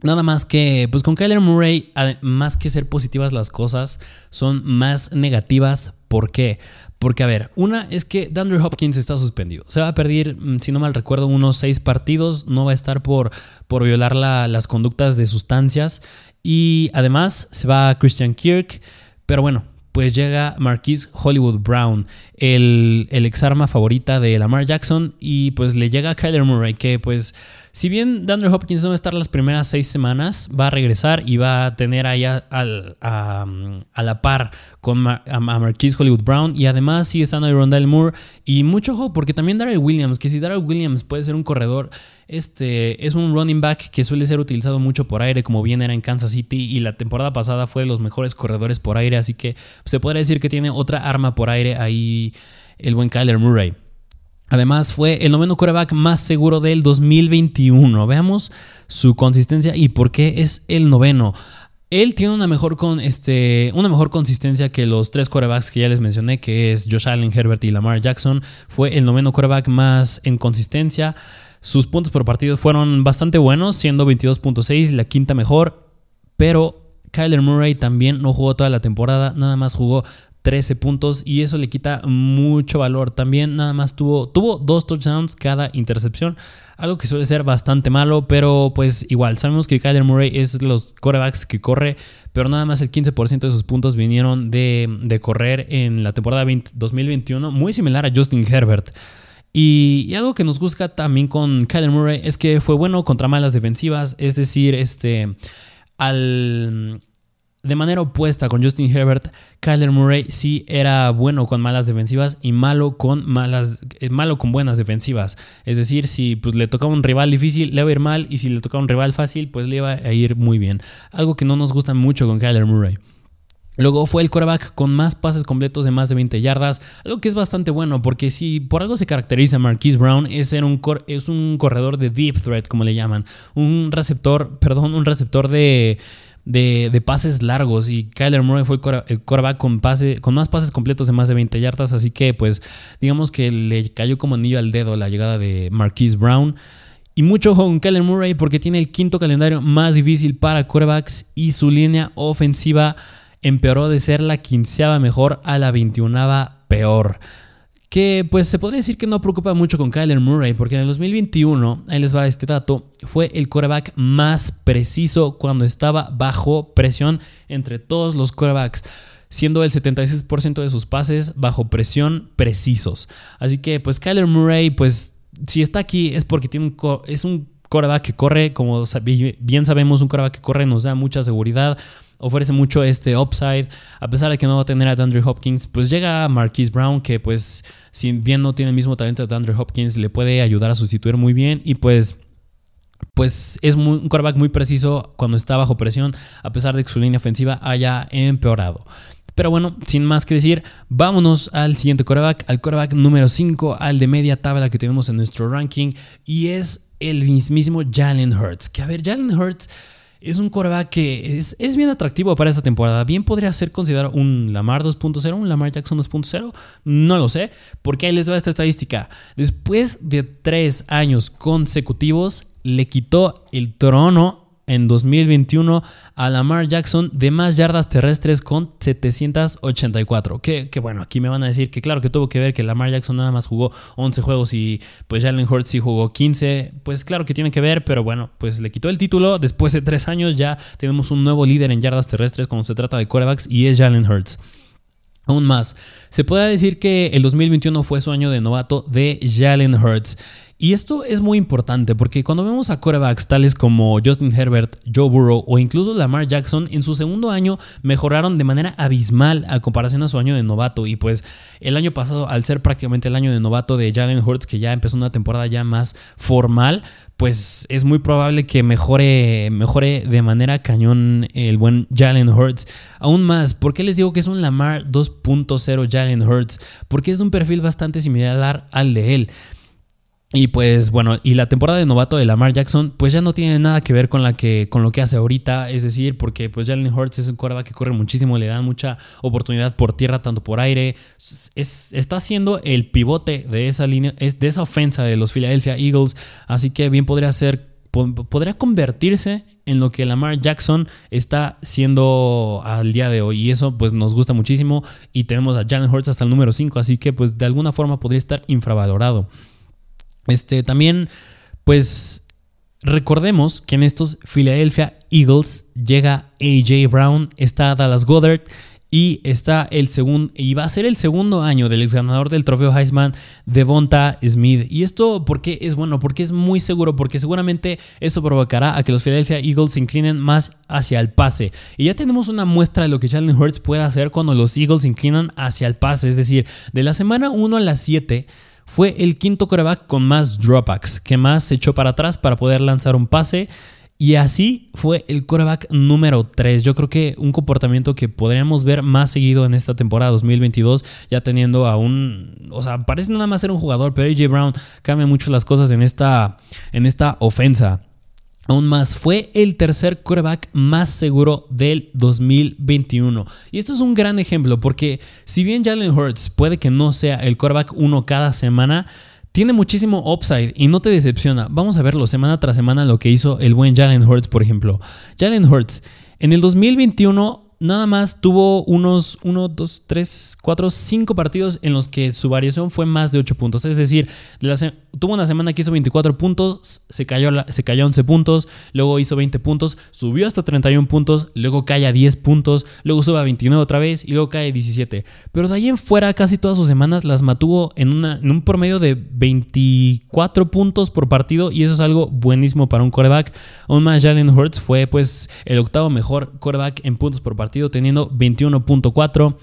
Nada más que, pues con Kyler Murray, más que ser positivas las cosas, son más negativas. ¿Por qué? Porque, a ver, una es que Dandre Hopkins está suspendido. Se va a perder, mm, si no mal recuerdo, unos seis partidos. No va a estar por, por violar las conductas de sustancias. Y además se va Christian Kirk. Pero bueno, pues llega Marquise Hollywood Brown, el, el ex arma favorita de Lamar Jackson. Y pues le llega Kyler Murray, que pues si bien DeAndre Hopkins no va a estar las primeras seis semanas, va a regresar y va a tener ahí a, la par con a Marquise Hollywood Brown y además sigue estando ahí Rondell Moore y mucho ojo porque también Darrell Williams, que si Darrell Williams puede ser un corredor, este es un running back que suele ser utilizado mucho por aire como bien era en Kansas City y la temporada pasada fue de los mejores corredores por aire, así que se podría decir que tiene otra arma por aire ahí el buen Kyler Murray. Además, fue el noveno coreback más seguro del 2021. Veamos su consistencia y por qué es el noveno. Él tiene una mejor, con este, una mejor consistencia que los tres corebacks que ya les mencioné, que es Josh Allen, Herbert y Lamar Jackson. Fue el noveno coreback más en consistencia. Sus puntos por partido fueron bastante buenos, siendo 22.6, la quinta mejor. Pero Kyler Murray también no jugó toda la temporada, nada más jugó 13 puntos y eso le quita mucho valor. También nada más tuvo, tuvo dos touchdowns cada intercepción, algo que suele ser bastante malo, pero pues igual, sabemos que Kyler Murray es los corebacks que corre, pero nada más el 15% de sus puntos vinieron de, correr en la temporada 2021, muy similar a Justin Herbert. Y, y, algo que nos gusta también con Kyler Murray es que fue bueno contra malas defensivas, es decir, este, al, de manera opuesta con Justin Herbert, Kyler Murray sí era bueno con malas defensivas y malo con malas eh, malo con buenas defensivas. Es decir, si pues, le tocaba un rival difícil, le iba a ir mal y si le tocaba un rival fácil, pues le iba a ir muy bien. Algo que no nos gusta mucho con Kyler Murray. Luego fue el quarterback con más pases completos de más de 20 yardas, algo que es bastante bueno porque si por algo se caracteriza Marquise Brown es ser un, es un corredor de deep threat, como le llaman, un receptor, perdón, un receptor de de, pases largos. Y Kyler Murray fue el quarterback con, con más pases completos de más de 20 yardas, así que pues digamos que le cayó como anillo al dedo la llegada de Marquise Brown. Y mucho ojo con Kyler Murray porque tiene el quinto calendario más difícil para quarterbacks y su línea ofensiva empeoró de ser la quinceava mejor a la veintiunava peor que pues se podría decir que no preocupa mucho con Kyler Murray, porque en el 2021, ahí les va este dato, fue el quarterback más preciso cuando estaba bajo presión entre todos los quarterbacks, siendo el 76% de sus pases bajo presión precisos. Así que pues Kyler Murray pues si está aquí es porque tiene un, es un coreback que corre, como bien sabemos, un coreback que corre nos da mucha seguridad, ofrece mucho este upside, a pesar de que no va a tener a Andrew Hopkins, pues llega Marquise Brown, que pues si bien no tiene el mismo talento de Andrew Hopkins, le puede ayudar a sustituir muy bien y pues pues es un quarterback muy preciso cuando está bajo presión, a pesar de que su línea ofensiva haya empeorado. Pero bueno, sin más que decir, vámonos al siguiente quarterback, al quarterback número 5, al de media tabla que tenemos en nuestro ranking, y es el mismísimo Jalen Hurts. Que a ver, Jalen Hurts es un quarterback que es, es, bien atractivo para esta temporada. Bien podría ser considerado un Lamar 2.0, un Lamar Jackson 2.0. No lo sé, porque ahí les va esta estadística. Después de tres años consecutivos, le quitó el trono en 2021 a Lamar Jackson de más yardas terrestres con 784. Que, que, bueno, aquí me van a decir que claro que tuvo que ver que Lamar Jackson nada más jugó 11 juegos y pues Jalen Hurts sí jugó 15. Pues claro que tiene que ver, pero bueno, pues le quitó el título. Después de tres años ya tenemos un nuevo líder en yardas terrestres cuando se trata de quarterbacks y es Jalen Hurts. Aún más, se puede decir que el 2021 fue su año de novato de Jalen Hurts. Y esto es muy importante porque cuando vemos a quarterbacks tales como Justin Herbert, Joe Burrow o incluso Lamar Jackson, en su segundo año mejoraron de manera abismal a comparación a su año de novato. Y pues el año pasado, al ser prácticamente el año de novato de Jalen Hurts, que ya empezó una temporada ya más formal, pues es muy probable que mejore, mejore de manera cañón el buen Jalen Hurts. Aún más, ¿por qué les digo que es un Lamar 2.0 Jalen Hurts? Porque es un perfil bastante similar al de él. Y pues bueno, y la temporada de novato de Lamar Jackson pues ya no tiene nada que ver con, la que, con lo que hace ahorita, es decir, porque pues Jalen Hurts es un quarterback que corre muchísimo, le dan mucha oportunidad por tierra, tanto por aire, es, está siendo el pivote de esa línea, es de esa ofensa de los Philadelphia Eagles, así que bien podría ser, podría convertirse en lo que Lamar Jackson está siendo al día de hoy. Y eso pues nos gusta muchísimo. Y tenemos a Jalen Hurts hasta el número 5, así que pues de alguna forma podría estar infravalorado. Este, también, pues recordemos que en estos Philadelphia Eagles llega AJ Brown, está Dallas Goddard y está el segundo y va a ser el segundo año del ex ganador del trofeo Heisman Devonta Smith. Y esto porque es bueno porque es muy seguro porque seguramente esto provocará a que los Philadelphia Eagles se inclinen más hacia el pase. Y ya tenemos una muestra de lo que Jalen Hurts puede hacer cuando los Eagles se inclinan hacia el pase. Es decir de la semana 1 a la 7 fue el quinto coreback con más dropbacks, que más se echó para atrás para poder lanzar un pase. Y así fue el coreback número 3. Yo creo que un comportamiento que podríamos ver más seguido en esta temporada 2022, ya teniendo a un. O sea, parece nada más ser un jugador, pero AJ Brown cambia mucho las cosas en esta, en esta ofensa. Aún más, fue el tercer quarterback más seguro del 2021. Y esto es un gran ejemplo porque si bien Jalen Hurts puede que no sea el quarterback uno cada semana, tiene muchísimo upside y no te decepciona. Vamos a verlo semana tras semana lo que hizo el buen Jalen Hurts, por ejemplo. Jalen Hurts en el 2021 nada más tuvo unos 1, 2, 3, 4, 5 partidos en los que su variación fue más de 8 puntos. Es decir, tuvo una semana que hizo 24 puntos, se cayó, se cayó a 11 puntos, luego hizo 20 puntos, subió hasta 31 puntos, luego cae a 10 puntos, luego sube a 29 otra vez y luego cae a 17. Pero de ahí en fuera, casi todas sus semanas las mantuvo en, una, en un promedio de 24 puntos por partido y eso es algo buenísimo para un quarterback. Aún más, Jalen Hurts fue pues el octavo mejor quarterback en puntos por partido teniendo 21.4.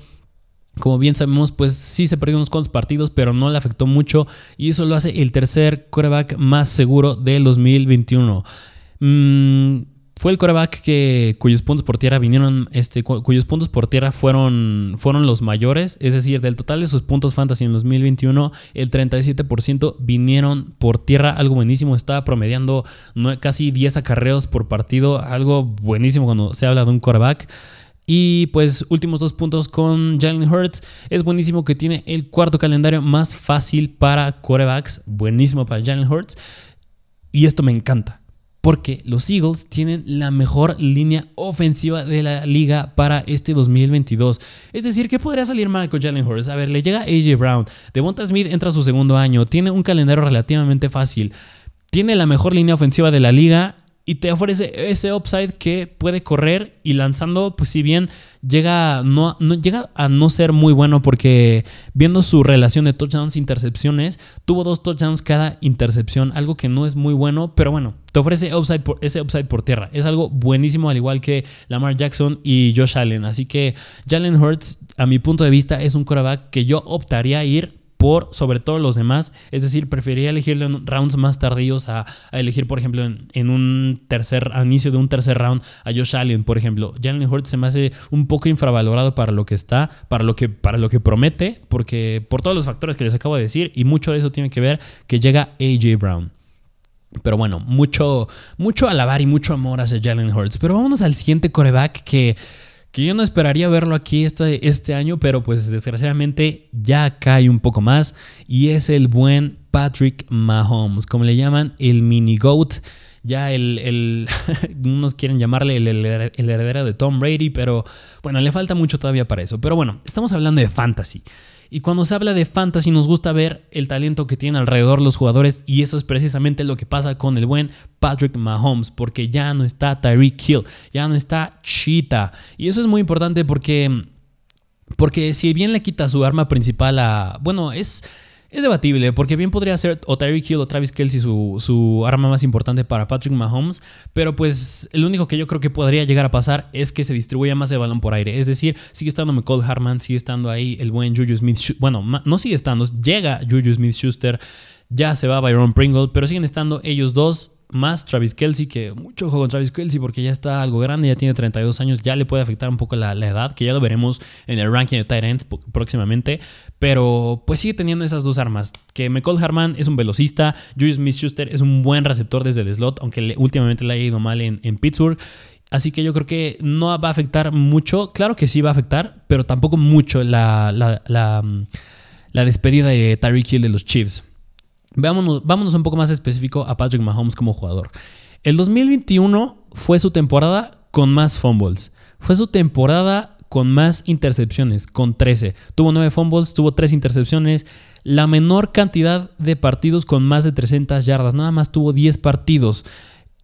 Como bien sabemos, pues sí se perdió unos cuantos partidos, pero no le afectó mucho y eso lo hace el tercer quarterback más seguro del 2021. Mm, fue el quarterback que, cuyos puntos por tierra vinieron, este, cuyos puntos por tierra fueron, fueron los mayores, es decir, del total de sus puntos fantasy en 2021, el 37% vinieron por tierra, algo buenísimo, estaba promediando casi 10 acarreos por partido, algo buenísimo cuando se habla de un quarterback. Y pues últimos dos puntos con Jalen Hurts. Es buenísimo que tiene el cuarto calendario más fácil para quarterbacks. Buenísimo para Jalen Hurts. Y esto me encanta. Porque los Eagles tienen la mejor línea ofensiva de la liga para este 2022. Es decir, ¿qué podría salir mal con Jalen Hurts? A ver, le llega AJ Brown. Devonta Smith entra a su segundo año. Tiene un calendario relativamente fácil. Tiene la mejor línea ofensiva de la liga y te ofrece ese upside que puede correr y lanzando, pues si bien llega, no, no, llega a no ser muy bueno porque viendo su relación de touchdowns e intercepciones, tuvo dos touchdowns cada intercepción, algo que no es muy bueno, pero bueno, te ofrece upside por, ese upside por tierra. Es algo buenísimo al igual que Lamar Jackson y Josh Allen. Así que Jalen Hurts, a mi punto de vista, es un quarterback que yo optaría a ir por sobre todo los demás. Es decir, preferiría elegirle en rounds más tardíos a, elegir, por ejemplo, en, un tercer, inicio de un tercer round a Josh Allen, por ejemplo. Jalen Hurts se me hace un poco infravalorado para lo que está, para lo que, para lo que promete, porque por todos los factores que les acabo de decir, y mucho de eso tiene que ver que llega AJ Brown. Pero bueno, mucho, mucho alabar y mucho amor hacia Jalen Hurts. Pero vámonos al siguiente coreback que que yo no esperaría verlo aquí este, este año, pero pues desgraciadamente ya cae un poco más y es el buen Patrick Mahomes, como le llaman el mini GOAT. Ya el, el unos quieren llamarle el, el heredero de Tom Brady, pero bueno, le falta mucho todavía para eso. Pero bueno, estamos hablando de fantasy. Y cuando se habla de fantasy nos gusta ver el talento que tienen alrededor los jugadores y eso es precisamente lo que pasa con el buen Patrick Mahomes porque ya no está Tyreek Hill, ya no está Cheetah. Y eso es muy importante porque porque si bien le quita su arma principal a bueno, es es debatible, porque bien podría ser o Tyreek Hill o Travis Kelsey su, arma más importante para Patrick Mahomes, pero pues el único que yo creo que podría llegar a pasar es que se distribuya más el balón por aire. Es decir, sigue estando McCall Harman, sigue estando ahí el buen Juju Smith, bueno, no sigue estando, llega Juju Smith Schuster, ya se va Byron Pringle, pero siguen estando ellos dos más Travis Kelsey, que mucho juego con Travis Kelsey porque ya está algo grande, ya tiene 32 años, ya le puede afectar un poco la, edad, que ya lo veremos en el ranking de tight ends próximamente, pero pues sigue teniendo esas dos armas, que McCall Harman es un velocista, Julius Smith-Schuster es un buen receptor desde el slot, aunque últimamente le haya ido mal en, Pittsburgh, Así que yo creo que no va a afectar mucho. Claro que sí va a afectar, pero tampoco mucho la, la, la, la despedida de Tyreek Hill de los Chiefs. Vámonos, un poco más específico a Patrick Mahomes como jugador. El 2021 fue su temporada con más fumbles. Fue su temporada con más intercepciones, con 13. Tuvo 9 fumbles, tuvo 3 intercepciones. La menor cantidad de partidos con más de 300 yardas. Nada más tuvo 10 partidos.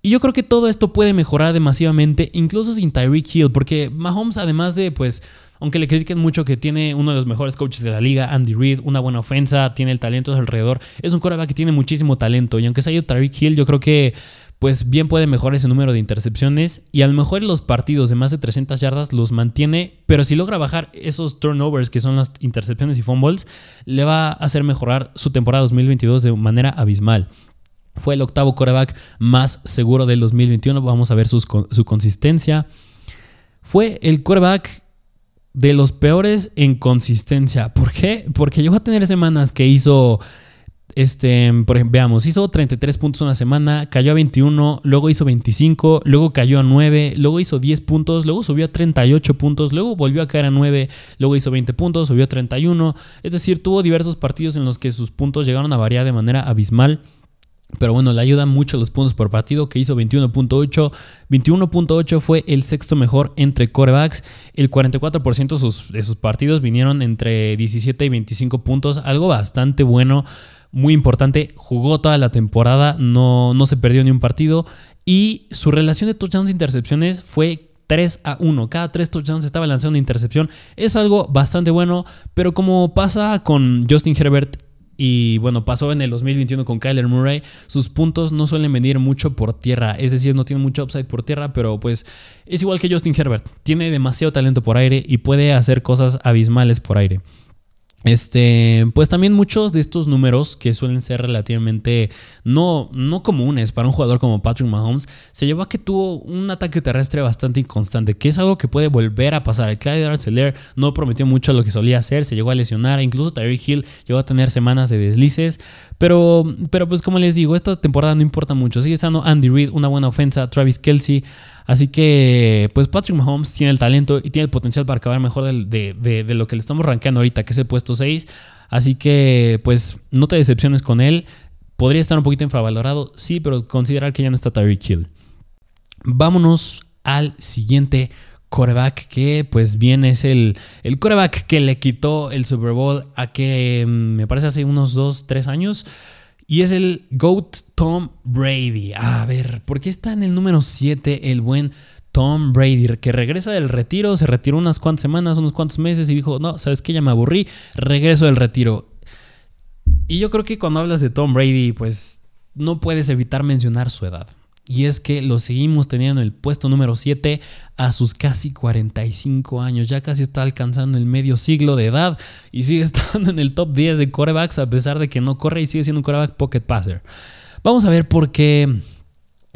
Y yo creo que todo esto puede mejorar demasiadamente, incluso sin Tyreek Hill, porque Mahomes, además de pues aunque le critiquen mucho que tiene uno de los mejores coaches de la liga, Andy Reid, una buena ofensa, tiene el talento alrededor, es un quarterback que tiene muchísimo talento y aunque se haya ido Tariq Hill, yo creo que pues bien puede mejorar ese número de intercepciones y a lo mejor los partidos de más de 300 yardas los mantiene, pero si logra bajar esos turnovers que son las intercepciones y fumbles, le va a hacer mejorar su temporada 2022 de manera abismal. Fue el octavo quarterback más seguro del 2021, vamos a ver su consistencia. Fue el quarterback de los peores en consistencia. ¿Por qué? Porque llegó a tener semanas que hizo, este, por ejemplo, veamos, hizo 33 puntos una semana, cayó a 21, luego hizo 25, luego cayó a 9, luego hizo 10 puntos, luego subió a 38 puntos, luego volvió a caer a 9, luego hizo 20 puntos, subió a 31. Es decir, tuvo diversos partidos en los que sus puntos llegaron a variar de manera abismal. Pero bueno, le ayudan mucho los puntos por partido, que hizo 21.8. 21.8 fue el sexto mejor entre corebacks. El 44% de sus, partidos vinieron entre 17 y 25 puntos, algo bastante bueno, muy importante. Jugó toda la temporada, no, no se perdió ni un partido. Y su relación de touchdowns e intercepciones fue 3 a 1. Cada 3 touchdowns estaba lanzando una intercepción. Es algo bastante bueno, pero como pasa con Justin Herbert y bueno, pasó en el 2021 con Kyler Murray. Sus puntos no suelen venir mucho por tierra, es decir, no tiene mucho upside por tierra, pero pues es igual que Justin Herbert. Tiene demasiado talento por aire y puede hacer cosas abismales por aire. Este, pues también muchos de estos números que suelen ser relativamente no, no comunes para un jugador como Patrick Mahomes, se llevó a que tuvo un ataque terrestre bastante inconstante, que es algo que puede volver a pasar. El Clyde Arcelor no prometió mucho lo que solía hacer, se llegó a lesionar, incluso Tyreek Hill llegó a tener semanas de deslices, pero, pero pues como les digo, esta temporada no importa mucho. Sigue estando Andy Reid, una buena ofensa, Travis Kelsey, Así que, pues Patrick Mahomes tiene el talento y tiene el potencial para acabar mejor de, lo que le estamos rankeando ahorita, que es el puesto 6. Así que, pues, no te decepciones con él. Podría estar un poquito infravalorado, sí, pero considerar que ya no está Tyreek Hill. Vámonos al siguiente coreback que pues bien es el, el coreback que le quitó el Super Bowl a que mm, me parece hace unos 2, 3 años Y es el GOAT Tom Brady. A ver, ¿por qué está en el número 7 el buen Tom Brady? Que regresa del retiro, se retiró unas cuantas semanas, unos cuantos meses y dijo, no, ¿sabes qué? Ya me aburrí, regreso del retiro. Y yo creo que cuando hablas de Tom Brady, pues no puedes evitar mencionar su edad. Y es que lo seguimos teniendo en el puesto número 7 a sus casi 45 años. Ya casi está alcanzando el medio siglo de edad y sigue estando en el top 10 de corebacks a pesar de que no corre y sigue siendo un coreback pocket passer. Vamos a ver por qué.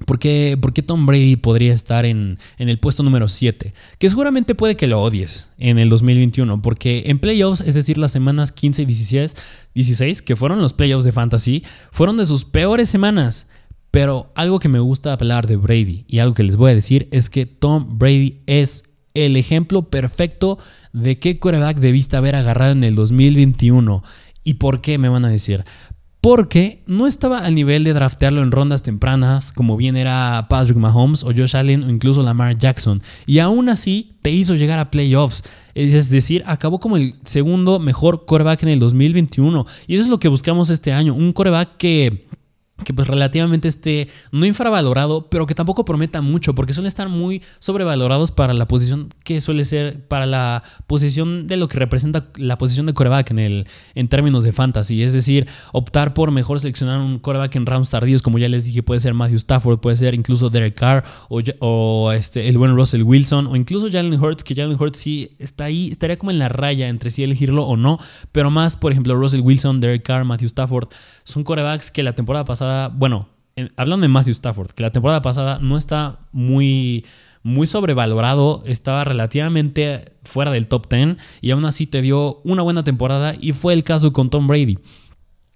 ¿Por qué, Tom Brady podría estar en, en, el puesto número 7? Que seguramente puede que lo odies en el 2021, porque en playoffs, es decir, las semanas 15 y 16, 16, que fueron los playoffs de Fantasy, fueron de sus peores semanas. Pero algo que me gusta hablar de Brady y algo que les voy a decir es que Tom Brady es el ejemplo perfecto de qué quarterback debiste haber agarrado en el 2021. ¿Y por qué me van a decir? Porque no estaba al nivel de draftearlo en rondas tempranas, como bien era Patrick Mahomes o Josh Allen o incluso Lamar Jackson. Y aún así te hizo llegar a playoffs. Es decir, acabó como el segundo mejor quarterback en el 2021. Y eso es lo que buscamos este año. Un quarterback que que pues relativamente esté no infravalorado, pero que tampoco prometa mucho, porque suelen estar muy sobrevalorados para la posición que suele ser, para la posición de lo que representa la posición de coreback en, el, en términos de fantasy. Es decir, optar por mejor seleccionar un coreback en rounds tardíos, como ya les dije, puede ser Matthew Stafford, puede ser incluso Derek Carr o, este, el buen Russell Wilson, o incluso Jalen Hurts, que Jalen Hurts sí está ahí, estaría como en la raya entre si elegirlo o no, pero más, por ejemplo, Russell Wilson, Derek Carr, Matthew Stafford, son corebacks que la temporada pasada bueno, hablando de Matthew Stafford, que la temporada pasada no está muy, muy sobrevalorado, estaba relativamente fuera del top 10 y aún así te dio una buena temporada y fue el caso con Tom Brady.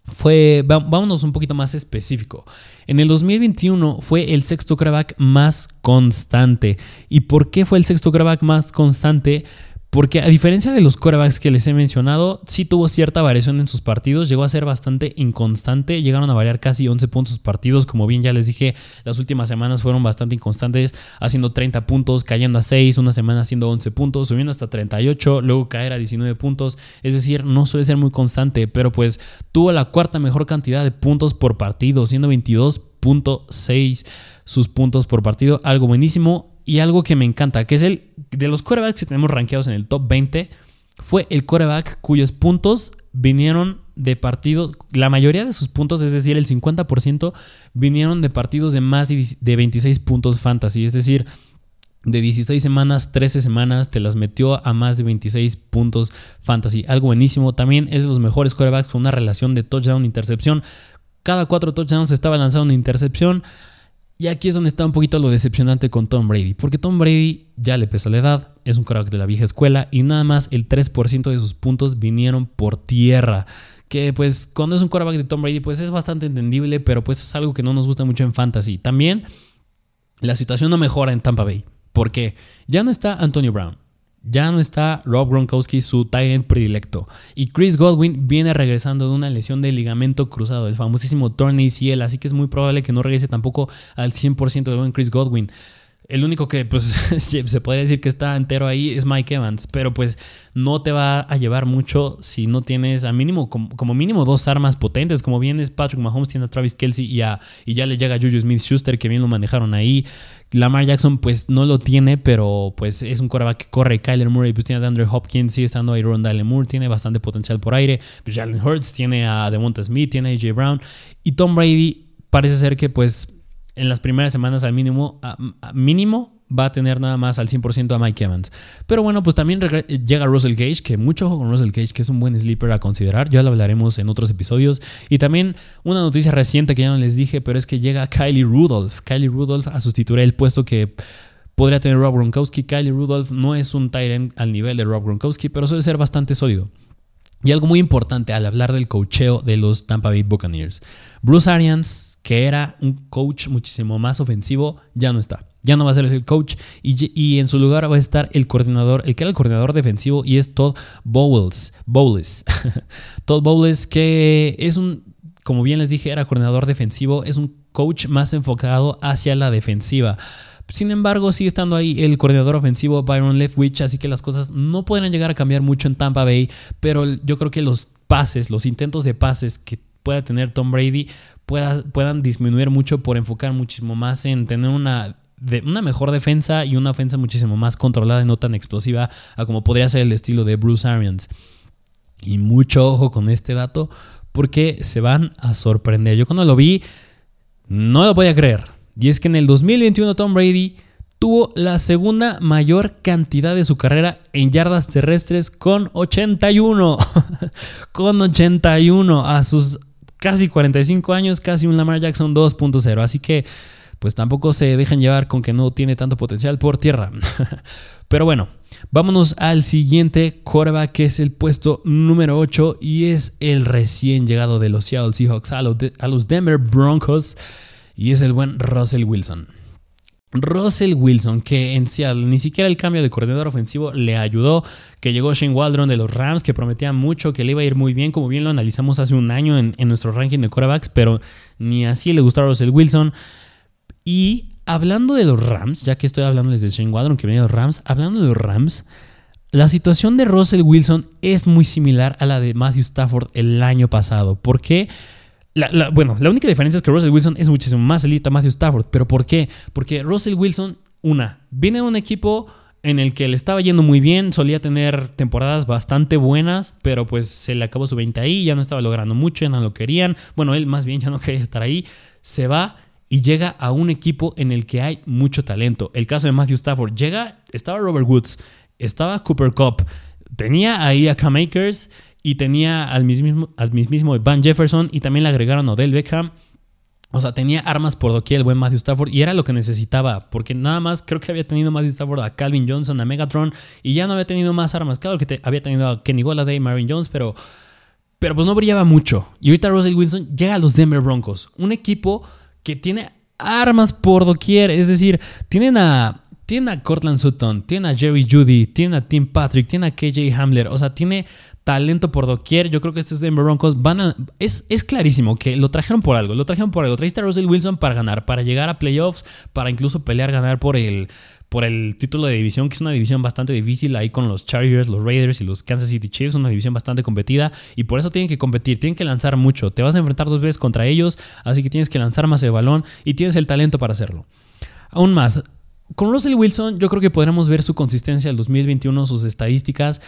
Fue, vámonos un poquito más específico. En el 2021 fue el sexto quarterback más constante. ¿Y por qué fue el sexto quarterback más constante? Porque a diferencia de los corebacks que les he mencionado, sí tuvo cierta variación en sus partidos, llegó a ser bastante inconstante, llegaron a variar casi 11 puntos sus partidos, como bien ya les dije, las últimas semanas fueron bastante inconstantes, haciendo 30 puntos, cayendo a 6, una semana haciendo 11 puntos, subiendo hasta 38, luego caer a 19 puntos, es decir, no suele ser muy constante, pero pues tuvo la cuarta mejor cantidad de puntos por partido, siendo 22.6 sus puntos por partido, algo buenísimo. Y algo que me encanta, que es el de los corebacks que tenemos rankeados en el top 20, fue el coreback cuyos puntos vinieron de partidos, la mayoría de sus puntos, es decir, el 50%, vinieron de partidos de más de 26 puntos fantasy, es decir, de 16 semanas, 13 semanas, te las metió a más de 26 puntos fantasy. Algo buenísimo. También es de los mejores corebacks con una relación de touchdown-intercepción. Cada cuatro touchdowns estaba lanzando una intercepción. Y aquí es donde está un poquito lo decepcionante con Tom Brady, porque Tom Brady ya le pesa la edad, es un quarterback de la vieja escuela y nada más el 3% de sus puntos vinieron por tierra. Que pues cuando es un quarterback de Tom Brady pues es bastante entendible, pero pues es algo que no nos gusta mucho en fantasy. También la situación no mejora en Tampa Bay, porque ya no está Antonio Brown, ya no está Rob Gronkowski, su Tyrant predilecto. Y Chris Godwin viene regresando de una lesión de ligamento cruzado, el famosísimo torn ACL, así que es muy probable que no regrese tampoco al 100% de buen Chris Godwin. El único que pues se podría decir que está entero ahí es Mike Evans, pero pues no te va a llevar mucho si no tienes a mínimo como, mínimo dos armas potentes, como bien es Patrick Mahomes tiene a Travis Kelsey y, y ya le llega a Juju Smith-Schuster que bien lo manejaron ahí. Lamar Jackson pues no lo tiene, pero pues es un coreback que corre. Kyler Murray pues tiene a Andrew Hopkins, sigue estando ahí Rondale Moore, tiene bastante potencial por aire. Pues Jalen Hurts tiene a Devonta Smith, tiene a AJ Brown y Tom Brady parece ser que pues en las primeras semanas al mínimo, mínimo va a tener nada más al 100% a Mike Evans. Pero bueno, pues también llega Russell Gage, que mucho ojo con Russell Gage, que es un buen sleeper a considerar. Ya lo hablaremos en otros episodios. Y también una noticia reciente que ya no les dije, pero es que llega Kylie Rudolph. Kylie Rudolph a sustituir el puesto que podría tener Rob Gronkowski. Kylie Rudolph no es un Tyrant al nivel de Rob Gronkowski, pero suele ser bastante sólido. Y algo muy importante al hablar del coacheo de los Tampa Bay Buccaneers. Bruce Arians, que era un coach muchísimo más ofensivo, ya no está. Ya no va a ser el coach y, en su lugar va a estar el coordinador, el que era el coordinador defensivo y es Todd Bowles. Bowles. Todd Bowles que es un, como bien les dije, era coordinador defensivo, es un coach más enfocado hacia la defensiva. Sin embargo, sigue estando ahí el coordinador ofensivo Byron Leftwich, así que las cosas no podrán llegar a cambiar mucho en Tampa Bay, pero yo creo que los pases, los intentos de pases que pueda tener Tom Brady puedan disminuir mucho por enfocar muchísimo más en tener una, una mejor defensa y una ofensa muchísimo más controlada y no tan explosiva a como podría ser el estilo de Bruce Arians. Y mucho ojo con este dato porque se van a sorprender. Yo cuando lo vi no lo podía creer. Y es que en el 2021 Tom Brady tuvo la segunda mayor cantidad de su carrera en yardas terrestres con 81. con 81 a sus casi 45 años, casi un Lamar Jackson 2.0. Así que pues tampoco se dejan llevar con que no tiene tanto potencial por tierra. Pero bueno, vámonos al siguiente quarterback que es el puesto número 8 y es el recién llegado de los Seattle Seahawks a los Denver Broncos y es el buen Russell Wilson. Russell Wilson, que en Seattle ni siquiera el cambio de coordinador ofensivo le ayudó, que llegó Shane Waldron de los Rams, que prometía mucho, que le iba a ir muy bien, como bien lo analizamos hace un año en, nuestro ranking de quarterbacks, pero ni así le gustó a Russell Wilson. Y hablando de los Rams, ya que estoy hablando desde Shane Waldron, que venía de los Rams, hablando de los Rams, la situación de Russell Wilson es muy similar a la de Matthew Stafford el año pasado. ¿Por qué? Bueno, la única diferencia es que Russell Wilson es muchísimo más elite a Matthew Stafford. ¿Pero por qué? Porque Russell Wilson, una, viene de un equipo en el que le estaba yendo muy bien, solía tener temporadas bastante buenas, pero pues se le acabó su 20 ahí, ya no estaba logrando mucho, ya no lo querían. Bueno, él más bien ya no quería estar ahí. Se va y llega a un equipo en el que hay mucho talento. El caso de Matthew Stafford, llega, estaba Robert Woods, estaba Cooper Cup, tenía ahí a Cam Akers y tenía al mismo, al mismísimo Van Jefferson y también le agregaron a Odell Beckham. O sea, tenía armas por doquier el buen Matthew Stafford y era lo que necesitaba, porque nada más creo que había tenido Matthew Stafford a Calvin Johnson, a Megatron y ya no había tenido más armas. Claro que había tenido a Kenny Golladay, Marvin Jones, pero, pero pues no brillaba mucho. Y ahorita Russell Wilson llega a los Denver Broncos, un equipo que tiene armas por doquier, es decir, tienen a tiene a Cortland Sutton, tiene a Jerry Judy, tiene a Tim Patrick, tiene a KJ Hamler, o sea, tiene talento por doquier. Yo creo que estos Denver Broncos. Es, es clarísimo que lo trajeron por algo. Lo trajeron por algo. Trajiste a Russell Wilson para ganar, para llegar a playoffs, para incluso pelear, ganar por el, por el título de división, que es una división bastante difícil ahí con los Chargers, los Raiders y los Kansas City Chiefs. Una división bastante competida y por eso tienen que competir. Tienen que lanzar mucho. Te vas a enfrentar dos veces contra ellos, así que tienes que lanzar más el balón y tienes el talento para hacerlo. Aún más. Con Russell Wilson, yo creo que podremos ver su consistencia el 2021, sus estadísticas.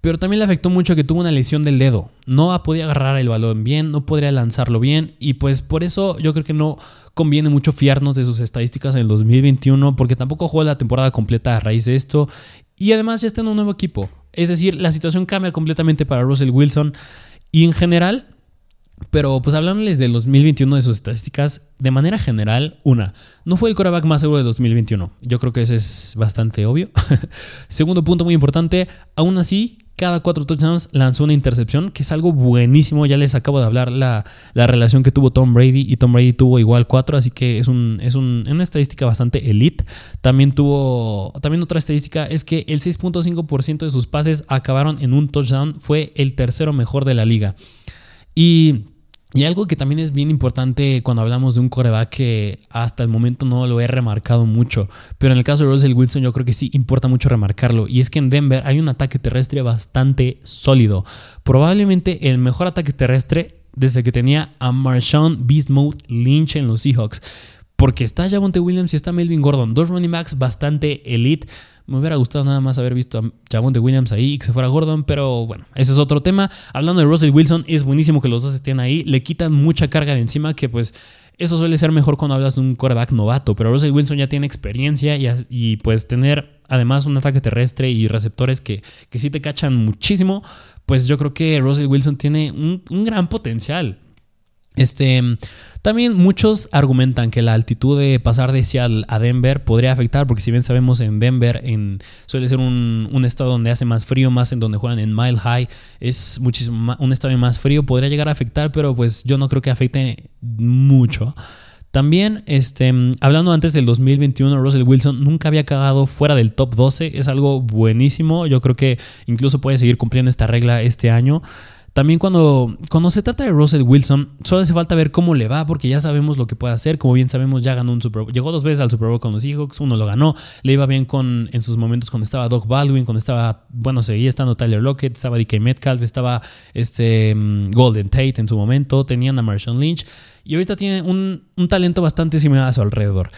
Pero también le afectó mucho que tuvo una lesión del dedo. No podía agarrar el balón bien, no podría lanzarlo bien. Y pues por eso yo creo que no conviene mucho fiarnos de sus estadísticas en el 2021, porque tampoco jugó la temporada completa a raíz de esto. Y además ya está en un nuevo equipo. Es decir, la situación cambia completamente para Russell Wilson. Y en general, pero pues hablándoles del 2021 de sus estadísticas, de manera general, una, no fue el coreback más seguro de 2021. Yo creo que ese es bastante obvio. Segundo punto muy importante, aún así cada cuatro touchdowns lanzó una intercepción, que es algo buenísimo. Ya les acabo de hablar la, relación que tuvo Tom Brady y Tom Brady tuvo igual cuatro, así que es, un, es una estadística bastante elite. También tuvo, también otra estadística es que el 6.5% de sus pases acabaron en un touchdown, fue el tercero mejor de la liga. Y algo que también es bien importante cuando hablamos de un coreback que hasta el momento no lo he remarcado mucho, pero en el caso de Russell Wilson yo creo que sí importa mucho remarcarlo, y es que en Denver hay un ataque terrestre bastante sólido, probablemente el mejor ataque terrestre desde que tenía a Marshawn Beast Lynch en los Seahawks, porque está Javonte Williams y está Melvin Gordon, dos running backs bastante elite. Me hubiera gustado nada más haber visto a Javonte Williams ahí y que se fuera Gordon, pero bueno, ese es otro tema. Hablando de Russell Wilson, es buenísimo que los dos estén ahí. Le quitan mucha carga de encima que pues eso suele ser mejor cuando hablas de un quarterback novato, pero Russell Wilson ya tiene experiencia y, pues tener además un ataque terrestre y receptores que, que sí te cachan muchísimo, pues yo creo que Russell Wilson tiene un, un gran potencial. Este, también muchos argumentan que la altitud de pasar de Seattle a Denver podría afectar, porque si bien sabemos en Denver en, suele ser un, estado donde hace más frío, más en donde juegan en Mile High, es muchísimo un estado más frío, podría llegar a afectar, pero pues yo no creo que afecte mucho. También, este, hablando antes del 2021, Russell Wilson nunca había cagado fuera del top 12, es algo buenísimo, yo creo que incluso puede seguir cumpliendo esta regla este año. También cuando, cuando se trata de Russell Wilson, solo hace falta ver cómo le va, porque ya sabemos lo que puede hacer. Como bien sabemos, ya ganó un Super Bowl. Llegó dos veces al Super Bowl con los Seahawks, uno lo ganó. Le iba bien con, en sus momentos cuando estaba Doc Baldwin, cuando estaba, bueno, seguía estando Tyler Lockett, estaba DK Metcalf, estaba este, mm, Golden Tate en su momento, tenían a Marshawn Lynch. Y ahorita tiene un, un talento bastante similar a su alrededor.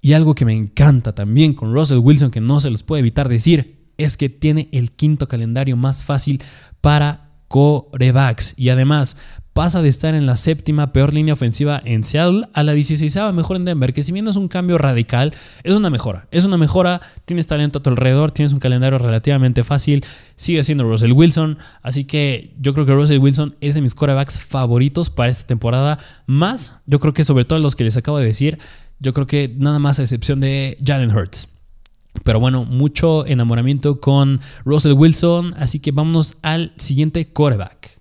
Y algo que me encanta también con Russell Wilson, que no se los puede evitar decir, es que tiene el quinto calendario más fácil para corebacks. Y además pasa de estar en la séptima peor línea ofensiva en Seattle a la 16 mejor en Denver, que si bien es un cambio radical, es una mejora. Es una mejora, tienes talento a tu alrededor, tienes un calendario relativamente fácil, sigue siendo Russell Wilson, así que yo creo que Russell Wilson es de mis corebacks favoritos para esta temporada, más yo creo que sobre todo los que les acabo de decir, yo creo que nada más a excepción de Jalen Hurts. Pero bueno, mucho enamoramiento con Russell Wilson, así que vámonos al siguiente quarterback.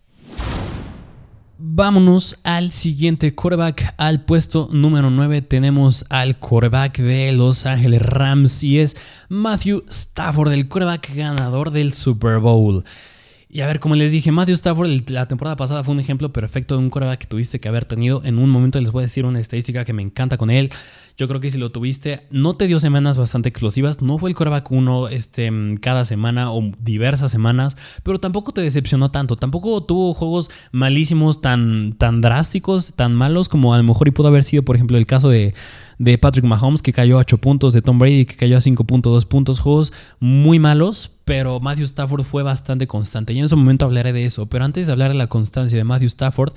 Vámonos al siguiente quarterback. Al puesto número 9 tenemos al quarterback de Los Ángeles Rams y es Matthew Stafford, el quarterback ganador del Super Bowl. Y a ver, como les dije, Matthew Stafford la temporada pasada fue un ejemplo perfecto de un quarterback que tuviste que haber tenido. En un momento les voy a decir una estadística que me encanta con él. Yo creo que si lo tuviste, no te dio semanas bastante explosivas. No fue el coreback uno este, cada semana o diversas semanas, pero tampoco te decepcionó tanto. Tampoco tuvo juegos malísimos, tan, tan drásticos, tan malos como a lo mejor y pudo haber sido, por ejemplo, el caso de, de Patrick Mahomes, que cayó a 8 puntos, de Tom Brady, que cayó a 5.2 puntos. Juegos muy malos, pero Matthew Stafford fue bastante constante. Y en su momento hablaré de eso. Pero antes de hablar de la constancia de Matthew Stafford,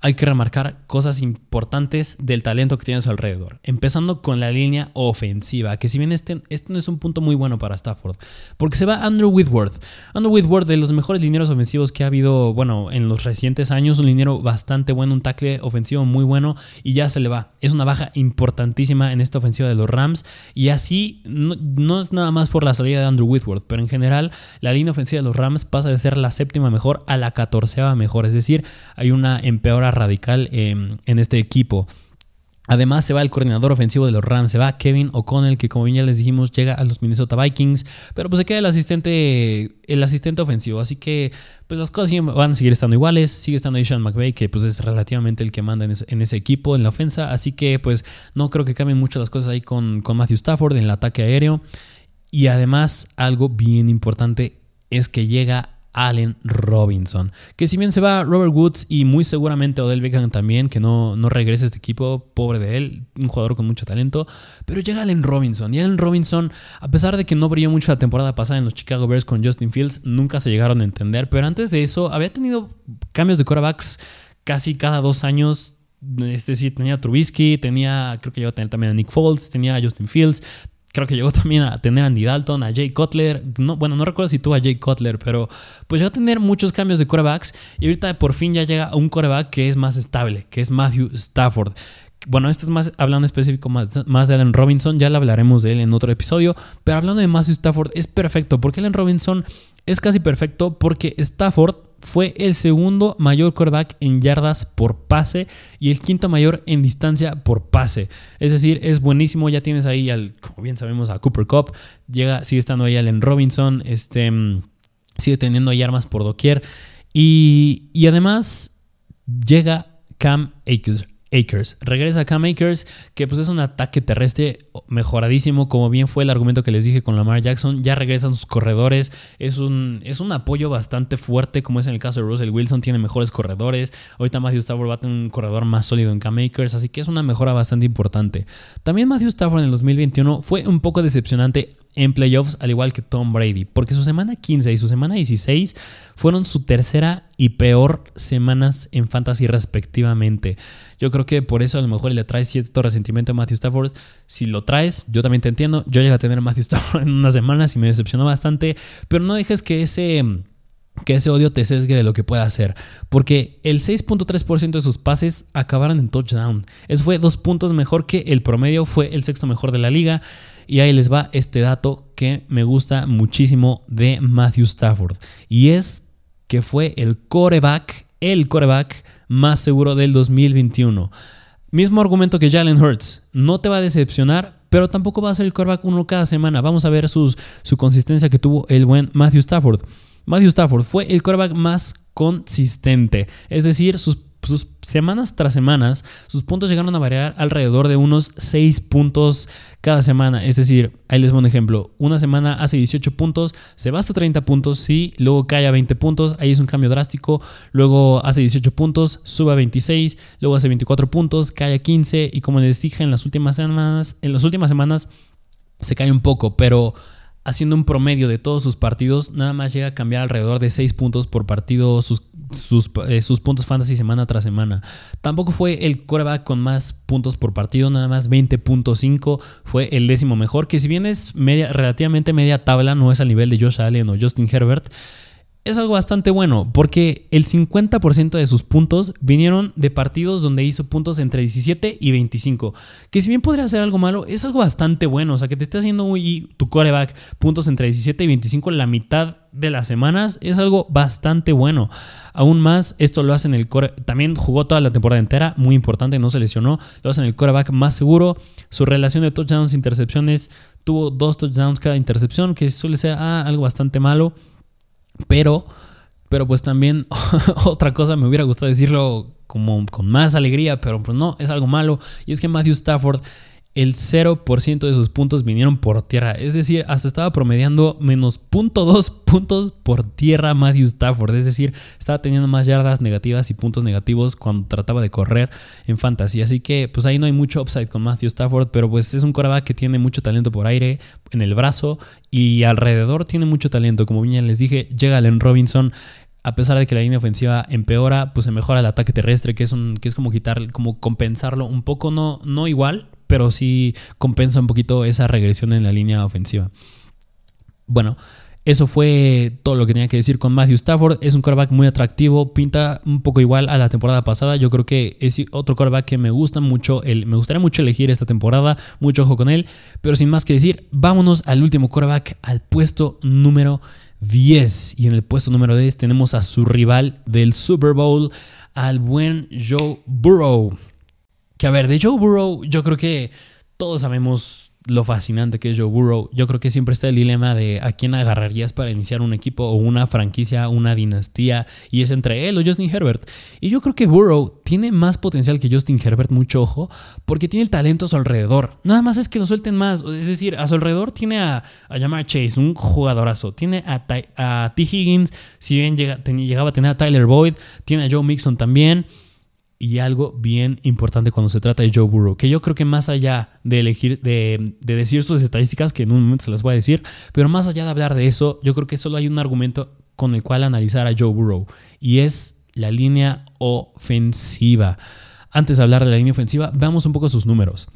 hay que remarcar cosas importantes del talento que tiene a su alrededor. Empezando con la línea ofensiva, que si bien este, este no es un punto muy bueno para Stafford, porque se va Andrew Whitworth. Andrew Whitworth, de los mejores linieros ofensivos que ha habido, bueno, en los recientes años, un liniero bastante bueno, un tackle ofensivo muy bueno, y ya se le va. Es una baja importantísima en esta ofensiva de los Rams, y así no, no es nada más por la salida de Andrew Whitworth, pero en general la línea ofensiva de los Rams pasa de ser la séptima mejor a la catorceava mejor, es decir, hay una empeora radical em, en este equipo. Además se va el coordinador ofensivo de los Rams, se va Kevin O'Connell, que como bien ya les dijimos llega a los Minnesota Vikings, pero pues se queda el asistente, el asistente ofensivo, así que pues las cosas van a seguir estando iguales, sigue estando ahí Sean McVay, que pues es relativamente el que manda en ese, equipo, en la ofensa, así que pues no creo que cambien mucho las cosas ahí con, con Matthew Stafford en el ataque aéreo. Y además algo bien importante es que llega Allen Robinson. Que si bien se va Robert Woods y muy seguramente Odell Beckham también, que no, no regrese a este equipo, pobre de él, un jugador con mucho talento, pero llega Allen Robinson. Y Allen Robinson, a pesar de que no brilló mucho la temporada pasada en los Chicago Bears con Justin Fields, nunca se llegaron a entender, pero antes de eso había tenido cambios de quarterbacks casi cada dos años. Es decir, tenía Trubisky, tenía, creo que llegó a tener también a Nick Foles, tenía a Justin Fields, Creo que llegó también a tener a Andy Dalton, a Jay Cutler. No, bueno, no recuerdo si tuvo a Jay Cutler, pero pues llegó a tener muchos cambios de corebacks. Y ahorita por fin ya llega un coreback que es más estable, que es Matthew Stafford. Bueno, esto es más hablando específico más, más, de Allen Robinson, ya le hablaremos de él en otro episodio, pero hablando de Matthew Stafford es perfecto, porque Allen Robinson es casi perfecto porque Stafford fue el segundo mayor quarterback en yardas por pase y el quinto mayor en distancia por pase. Es decir, es buenísimo. Ya tienes ahí, al, como bien sabemos, a Cooper Cup. Llega, sigue estando ahí Allen Robinson. Este, mm, sigue teniendo ahí armas por doquier. Y, y además llega Cam Akers. Akers. Regresa Cam Akers, que pues es un ataque terrestre mejoradísimo, como bien fue el argumento que les dije con Lamar Jackson. Ya regresan sus corredores. Es un, es un apoyo bastante fuerte, como es en el caso de Russell Wilson. Tiene mejores corredores. Ahorita Matthew Stafford va a tener un corredor más sólido en Cam Akers, así que es una mejora bastante importante. También Matthew Stafford en el 2021 fue un poco decepcionante en playoffs, al igual que Tom Brady, porque su semana 15 y su semana 16 fueron su tercera y peor semanas en fantasy respectivamente. Yo creo que por eso a lo mejor le trae cierto resentimiento a Matthew Stafford. Si lo traes, yo también te entiendo. Yo llegué a tener a Matthew Stafford en unas semanas y me decepcionó bastante, pero no dejes que ese que ese odio te sesgue de lo que pueda hacer, porque el 6.3% de sus pases acabaron en touchdown. Eso fue dos puntos mejor que el promedio, fue el sexto mejor de la liga. Y ahí les va este dato que me gusta muchísimo de Matthew Stafford. Y es que fue el coreback, el coreback más seguro del 2021. Mismo argumento que Jalen Hurts. No te va a decepcionar, pero tampoco va a ser el coreback uno cada semana. Vamos a ver su consistencia que tuvo el buen Matthew Stafford. Matthew Stafford fue el quarterback más consistente. Es decir, sus sus semanas tras semanas, sus puntos llegaron a variar alrededor de unos 6 puntos cada semana. Es decir, ahí les pongo un ejemplo. Una semana hace 18 puntos, se va hasta 30 puntos, sí, luego cae a 20 puntos, ahí es un cambio drástico. Luego hace 18 puntos, sube a 26, luego hace 24 puntos, cae a 15 y como les dije en las últimas semanas, en las últimas semanas se cae un poco, pero haciendo un promedio de todos sus partidos, nada más llega a cambiar alrededor de 6 puntos por partido eh, sus, puntos fantasy semana tras semana. Tampoco fue el coreback con más puntos por partido, nada más 20.5 fue el décimo mejor, que si bien es media, relativamente media tabla, no es al nivel de Josh Allen o Justin Herbert es algo bastante bueno porque el 50% de sus puntos vinieron de partidos donde hizo puntos entre 17 y 25. Que si bien podría ser algo malo, es algo bastante bueno. O sea, que te esté haciendo tu coreback puntos entre 17 y 25 la mitad de las semanas es algo bastante bueno. Aún más, esto lo hace en el core. También jugó toda la temporada entera, muy importante, no se lesionó. Lo hace en el coreback más seguro. Su relación de touchdowns e intercepciones tuvo dos touchdowns cada intercepción, que suele ser ah, algo bastante malo. Pero, pero pues también otra cosa me hubiera gustado decirlo como con más alegría, pero pues no, es algo malo. Y es que Matthew Stafford el 0% de sus puntos vinieron por tierra. Es decir, hasta estaba promediando menos 0.2 puntos por tierra Matthew Stafford. Es decir, estaba teniendo más yardas negativas y puntos negativos cuando trataba de correr en fantasy. Así que pues ahí no hay mucho upside con Matthew Stafford, pero pues es un coreback que tiene mucho talento por aire, en el brazo y alrededor tiene mucho talento. Como bien les dije, llega Allen Robinson a pesar de que la línea ofensiva empeora, pues se mejora el ataque terrestre, que es un que es como quitar como compensarlo un poco no no igual, pero sí compensa un poquito esa regresión en la línea ofensiva. Bueno, eso fue todo lo que tenía que decir con Matthew Stafford. Es un quarterback muy atractivo, pinta un poco igual a la temporada pasada. Yo creo que es otro quarterback que me gusta mucho. me gustaría mucho elegir esta temporada. Mucho ojo con él. Pero sin más que decir, vámonos al último quarterback, al puesto número 10. Y en el puesto número 10 tenemos a su rival del Super Bowl, al buen Joe Burrow. Que a ver, de Joe Burrow, yo creo que todos sabemos lo fascinante que es Joe Burrow. Yo creo que siempre está el dilema de a quién agarrarías para iniciar un equipo o una franquicia, una dinastía, y es entre él o Justin Herbert. Y yo creo que Burrow tiene más potencial que Justin Herbert, mucho ojo, porque tiene el talento a su alrededor. Nada más es que lo suelten más. Es decir, a su alrededor tiene a, a Jamar Chase, un jugadorazo. Tiene a, a T. Higgins, si bien llega, llegaba a tener a Tyler Boyd, tiene a Joe Mixon también y algo bien importante cuando se trata de Joe Burrow, que yo creo que más allá de elegir, de, decir sus estadísticas, que en un momento se las voy a decir, pero más allá de hablar de eso, yo creo que solo hay un argumento con el cual analizar a Joe Burrow, y es la línea ofensiva. Antes de hablar de la línea ofensiva, veamos un poco sus números.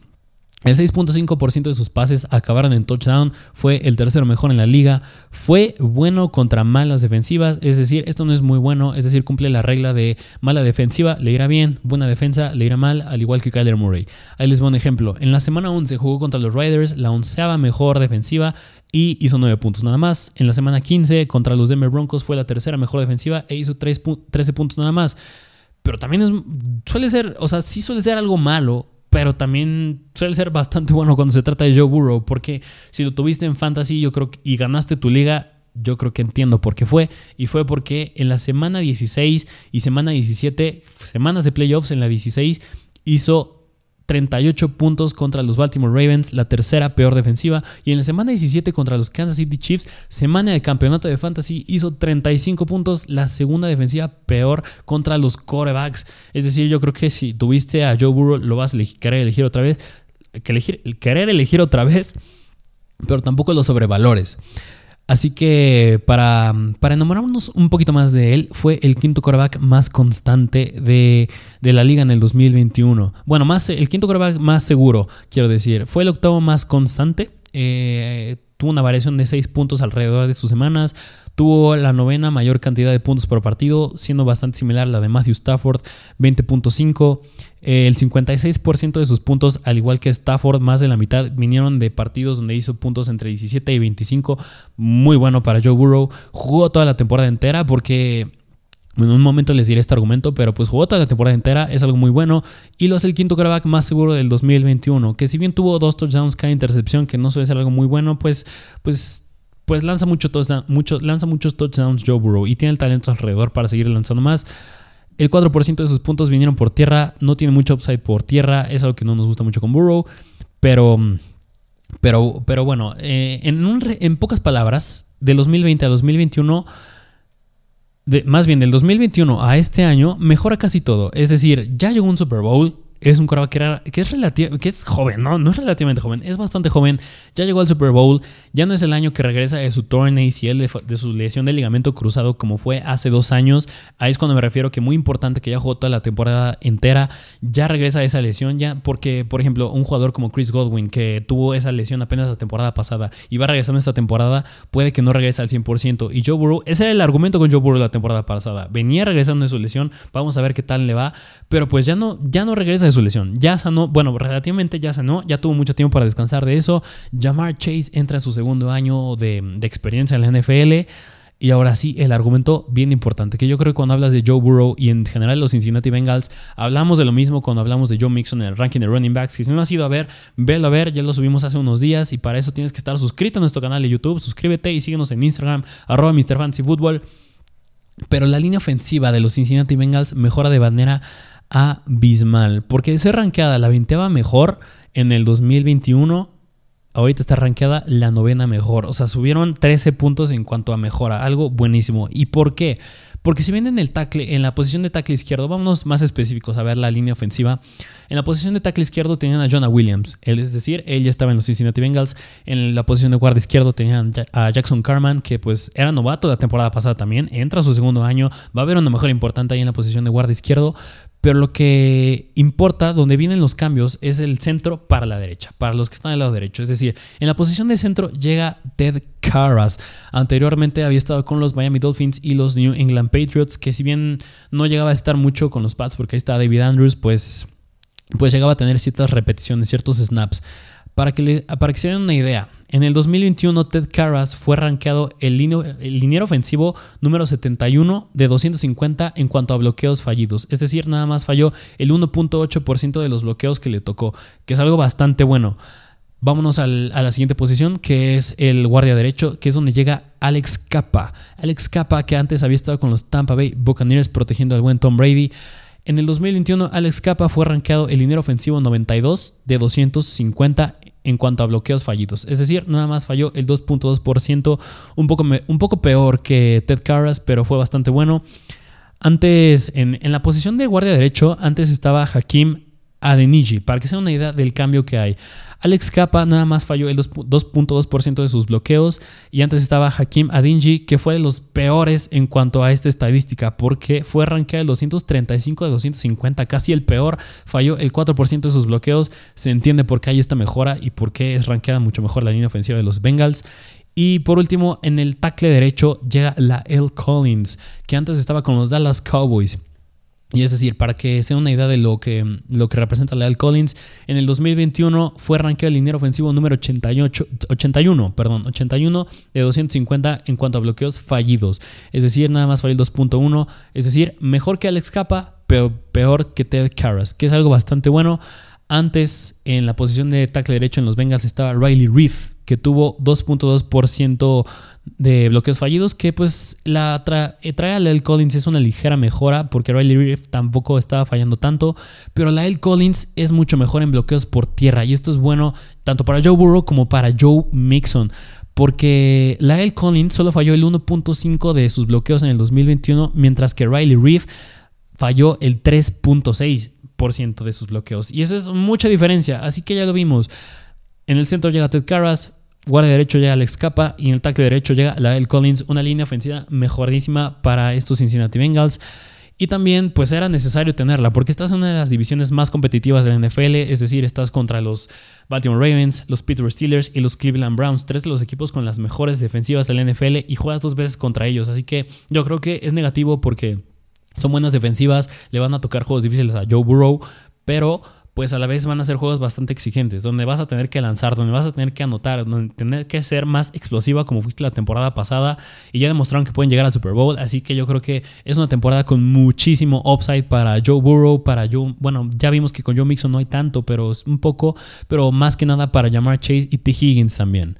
El 6.5% de sus pases acabaron en touchdown, fue el tercero mejor en la liga, fue bueno contra malas defensivas, es decir, esto no es muy bueno, es decir, cumple la regla de mala defensiva, le irá bien, buena defensa, le irá mal, al igual que Kyler Murray. Ahí les voy un ejemplo, en la semana 11 jugó contra los Riders, la onceava mejor defensiva y hizo 9 puntos nada más. En la semana 15 contra los Denver Broncos fue la tercera mejor defensiva e hizo 13 puntos nada más. Pero también es, suele ser, o sea, sí suele ser algo malo pero también suele ser bastante bueno cuando se trata de Joe Burrow, porque si lo tuviste en fantasy yo creo y ganaste tu liga, yo creo que entiendo por qué fue. Y fue porque en la semana 16 y semana 17, semanas de playoffs en la 16, hizo 38 puntos contra los Baltimore Ravens, la tercera peor defensiva. Y en la semana 17 contra los Kansas City Chiefs, semana de campeonato de fantasy, hizo 35 puntos, la segunda defensiva peor contra los corebacks. Es decir, yo creo que si tuviste a Joe Burrow, lo vas a querer elegir otra vez. Que elegir, querer elegir otra vez, pero tampoco lo sobrevalores. Así que para, para, enamorarnos un poquito más de él, fue el quinto quarterback más constante de, la liga en el 2021. Bueno, más, el quinto quarterback más seguro, quiero decir. Fue el octavo más constante. Eh, tuvo una variación de 6 puntos alrededor de sus semanas. Tuvo la novena mayor cantidad de puntos por partido, siendo bastante similar a la de Matthew Stafford, 20.5. El 56% de sus puntos, al igual que Stafford, más de la mitad vinieron de partidos donde hizo puntos entre 17 y 25. Muy bueno para Joe Burrow. Jugó toda la temporada entera porque en un momento les diré este argumento, pero pues jugó toda la temporada entera, es algo muy bueno. Y lo es el quinto quarterback más seguro del 2021, que si bien tuvo dos touchdowns cada intercepción, que no suele ser algo muy bueno, pues, pues pues lanza, mucho mucho, lanza muchos touchdowns Joe Burrow y tiene el talento alrededor para seguir lanzando más. El 4% de sus puntos vinieron por tierra, no tiene mucho upside por tierra, es algo que no nos gusta mucho con Burrow, pero, pero, pero bueno, eh, en, en pocas palabras, de 2020 a 2021 más bien del 2021 a este año, mejora casi todo. Es decir, ya llegó un Super Bowl, es un quarterback que, que, es que es joven, ¿no? No es relativamente joven, es bastante joven. Ya llegó al Super Bowl, ya no es el año que regresa de su torn ACL, de, de, su lesión de ligamento cruzado como fue hace dos años. Ahí es cuando me refiero que muy importante que ya jugó toda la temporada entera, ya regresa de esa lesión, ya porque, por ejemplo, un jugador como Chris Godwin, que tuvo esa lesión apenas la temporada pasada y va regresando esta temporada, puede que no regrese al 100%. Y Joe Burrow, ese era el argumento con Joe Burrow la temporada pasada. Venía regresando de su lesión, vamos a ver qué tal le va, pero pues ya no, ya no regresa de su lesión. Ya sanó, bueno, relativamente ya sanó, ya tuvo mucho tiempo para descansar de eso. Jamar Chase entra en su segundo año de, experiencia en la NFL. Y ahora sí, el argumento bien importante, que yo creo que cuando hablas de Joe Burrow y en general los Cincinnati Bengals, hablamos de lo mismo cuando hablamos de Joe Mixon en el ranking de running backs. Si no has ido a ver, velo a ver, ya lo subimos hace unos días y para eso tienes que estar suscrito a nuestro canal de YouTube, suscríbete y síguenos en Instagram, arroba Football. Pero la línea ofensiva de los Cincinnati Bengals mejora de manera abismal. Porque ser rankeada la veinteava mejor en el 2021, ahorita está rankeada la novena mejor. O sea, subieron 13 puntos en cuanto a mejora. Algo buenísimo. ¿Y por qué? Porque si ven en el tackle, en la posición de tackle izquierdo, vámonos más específicos a ver la línea ofensiva. En la posición de tackle izquierdo tenían a Jonah Williams, es decir, él ya estaba en los Cincinnati Bengals. En la posición de guardia izquierdo tenían a Jackson Carman, que pues era novato la temporada pasada también, entra a su segundo año, va a haber una mejora importante ahí en la posición de guardia izquierdo. Pero lo que importa, donde vienen los cambios, es el centro para la derecha, para los que están del lado derecho. Es decir, en la posición de centro llega Ted Carras. Anteriormente había estado con los Miami Dolphins y los New England Patriots, que si bien no llegaba a estar mucho con los Pats, porque ahí está David Andrews, pues, pues llegaba a tener ciertas repeticiones, ciertos snaps. Para que, para que se den una idea, en el 2021 Ted Carras fue rankeado el, liniero ofensivo número 71 de 250 en cuanto a bloqueos fallidos. Es decir, nada más falló el 1.8% de los bloqueos que le tocó, que es algo bastante bueno. Vámonos a la siguiente posición, que es el guardia derecho, que es donde llega Alex Capa. Alex Capa, que antes había estado con los Tampa Bay Buccaneers protegiendo al buen Tom Brady. En el 2021, Alex Capa fue rankeado el liniero ofensivo 92 de 250 en cuanto a bloqueos fallidos. Es decir, nada más falló el 2.2%, un poco, un poco peor que Ted Carras, pero fue bastante bueno. Antes, en, en la posición de guardia derecho, antes estaba Hakim Adeniji, para que sea una idea del cambio que hay. Alex Capa nada más falló el 2.2% de sus bloqueos y antes estaba Hakim Adinji que fue de los peores en cuanto a esta estadística porque fue rankeado el 235 de 250, casi el peor, falló el 4% de sus bloqueos, se entiende por qué hay esta mejora y por qué es rankeada mucho mejor la línea ofensiva de los Bengals. Y por último, en el tackle derecho llega la L. Collins, que antes estaba con los Dallas Cowboys. Y es decir, para que sea una idea de lo que, lo que representa Leal Collins, en el 2021 fue rankeado el liniero ofensivo número 88, 81, perdón, 81 de 250 en cuanto a bloqueos fallidos. Es decir, nada más falló el 2.1. Es decir, mejor que Alex Capa, pero peor que Ted Karras, que es algo bastante bueno. Antes, en la posición de tackle derecho en los Bengals estaba Riley Reef, que tuvo 2.2% de bloqueos fallidos, que pues la eh, trae a Lyle Collins es una ligera mejora, porque Riley Reef tampoco estaba fallando tanto, pero Lyle Collins es mucho mejor en bloqueos por tierra, y esto es bueno tanto para Joe Burrow como para Joe Mixon. Porque Lyle Collins solo falló el 1.5 de sus bloqueos en el 2021, mientras que Riley Reef falló el 3.6% de sus bloqueos. Y eso es mucha diferencia, así que ya lo vimos. En el centro llega Ted Carras, guardia derecho llega Alex Capa y en el tackle derecho llega Lael Collins, una línea ofensiva mejoradísima para estos Cincinnati Bengals. Y también pues era necesario tenerla porque estás en una de las divisiones más competitivas de la NFL, es decir, estás contra los Baltimore Ravens, los Pittsburgh Steelers y los Cleveland Browns, tres de los equipos con las mejores defensivas de la NFL y juegas dos veces contra ellos, así que yo creo que es negativo porque son buenas defensivas, le van a tocar juegos difíciles a Joe Burrow, pero pues a la vez van a ser juegos bastante exigentes, donde vas a tener que lanzar, donde vas a tener que anotar, donde tener que ser más explosiva como fuiste la temporada pasada y ya demostraron que pueden llegar al Super Bowl, así que yo creo que es una temporada con muchísimo upside para Joe Burrow, para Joe, bueno, ya vimos que con Joe Mixon no hay tanto, pero es un poco, pero más que nada para llamar Chase y T. Higgins también.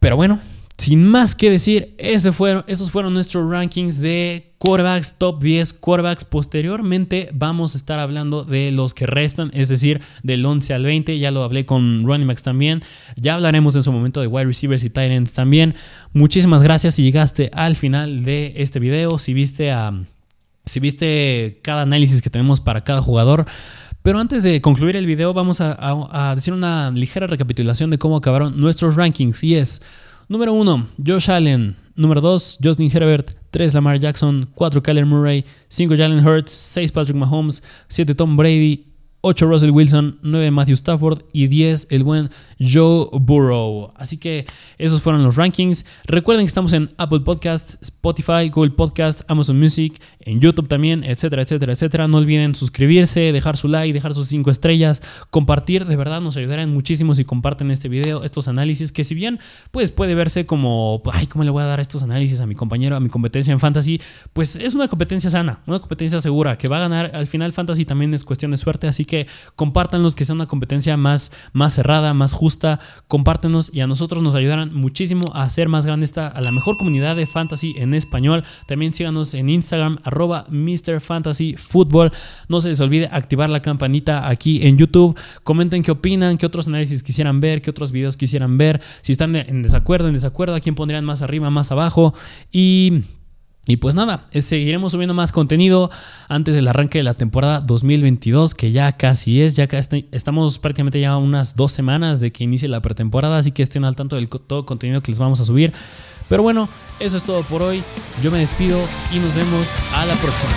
Pero bueno, sin más que decir, esos fueron nuestros rankings de quarterbacks, top 10 quarterbacks. Posteriormente vamos a estar hablando de los que restan, es decir, del 11 al 20. Ya lo hablé con running backs también. Ya hablaremos en su momento de wide receivers y tight ends también. Muchísimas gracias si llegaste al final de este video. Si viste, a, si viste cada análisis que tenemos para cada jugador. Pero antes de concluir el video, vamos a, a decir una ligera recapitulación de cómo acabaron nuestros rankings. Y es. Número 1, Josh Allen. Número 2, Justin Herbert. 3, Lamar Jackson. 4, Kyler Murray. 5, Jalen Hurts. 6, Patrick Mahomes. 7, Tom Brady. 8 Russell Wilson, 9 Matthew Stafford y 10 el buen Joe Burrow. Así que esos fueron los rankings. Recuerden que estamos en Apple Podcast, Spotify, Google Podcast, Amazon Music, en YouTube también, etcétera, etcétera, etcétera. No olviden suscribirse, dejar su like, dejar sus 5 estrellas, compartir. De verdad nos ayudarán muchísimo si comparten este video, estos análisis que si bien pues puede verse como, ay, ¿cómo le voy a dar estos análisis a mi compañero, a mi competencia en Fantasy? Pues es una competencia sana, una competencia segura que va a ganar. Al final Fantasy también es cuestión de suerte, así que que compártanlos, que sea una competencia más, más cerrada, más justa. Compártenos y a nosotros nos ayudarán muchísimo a hacer más grande esta, a la mejor comunidad de fantasy en español. También síganos en Instagram, arroba Mr. No se les olvide activar la campanita aquí en YouTube. Comenten qué opinan, qué otros análisis quisieran ver, qué otros videos quisieran ver. Si están en desacuerdo, en desacuerdo, a quién pondrían más arriba, más abajo. Y y pues nada, seguiremos subiendo más contenido antes del arranque de la temporada 2022, que ya casi es, ya casi estamos prácticamente ya unas dos semanas de que inicie la pretemporada, así que estén al tanto del todo contenido que les vamos a subir. Pero bueno, eso es todo por hoy, yo me despido y nos vemos a la próxima.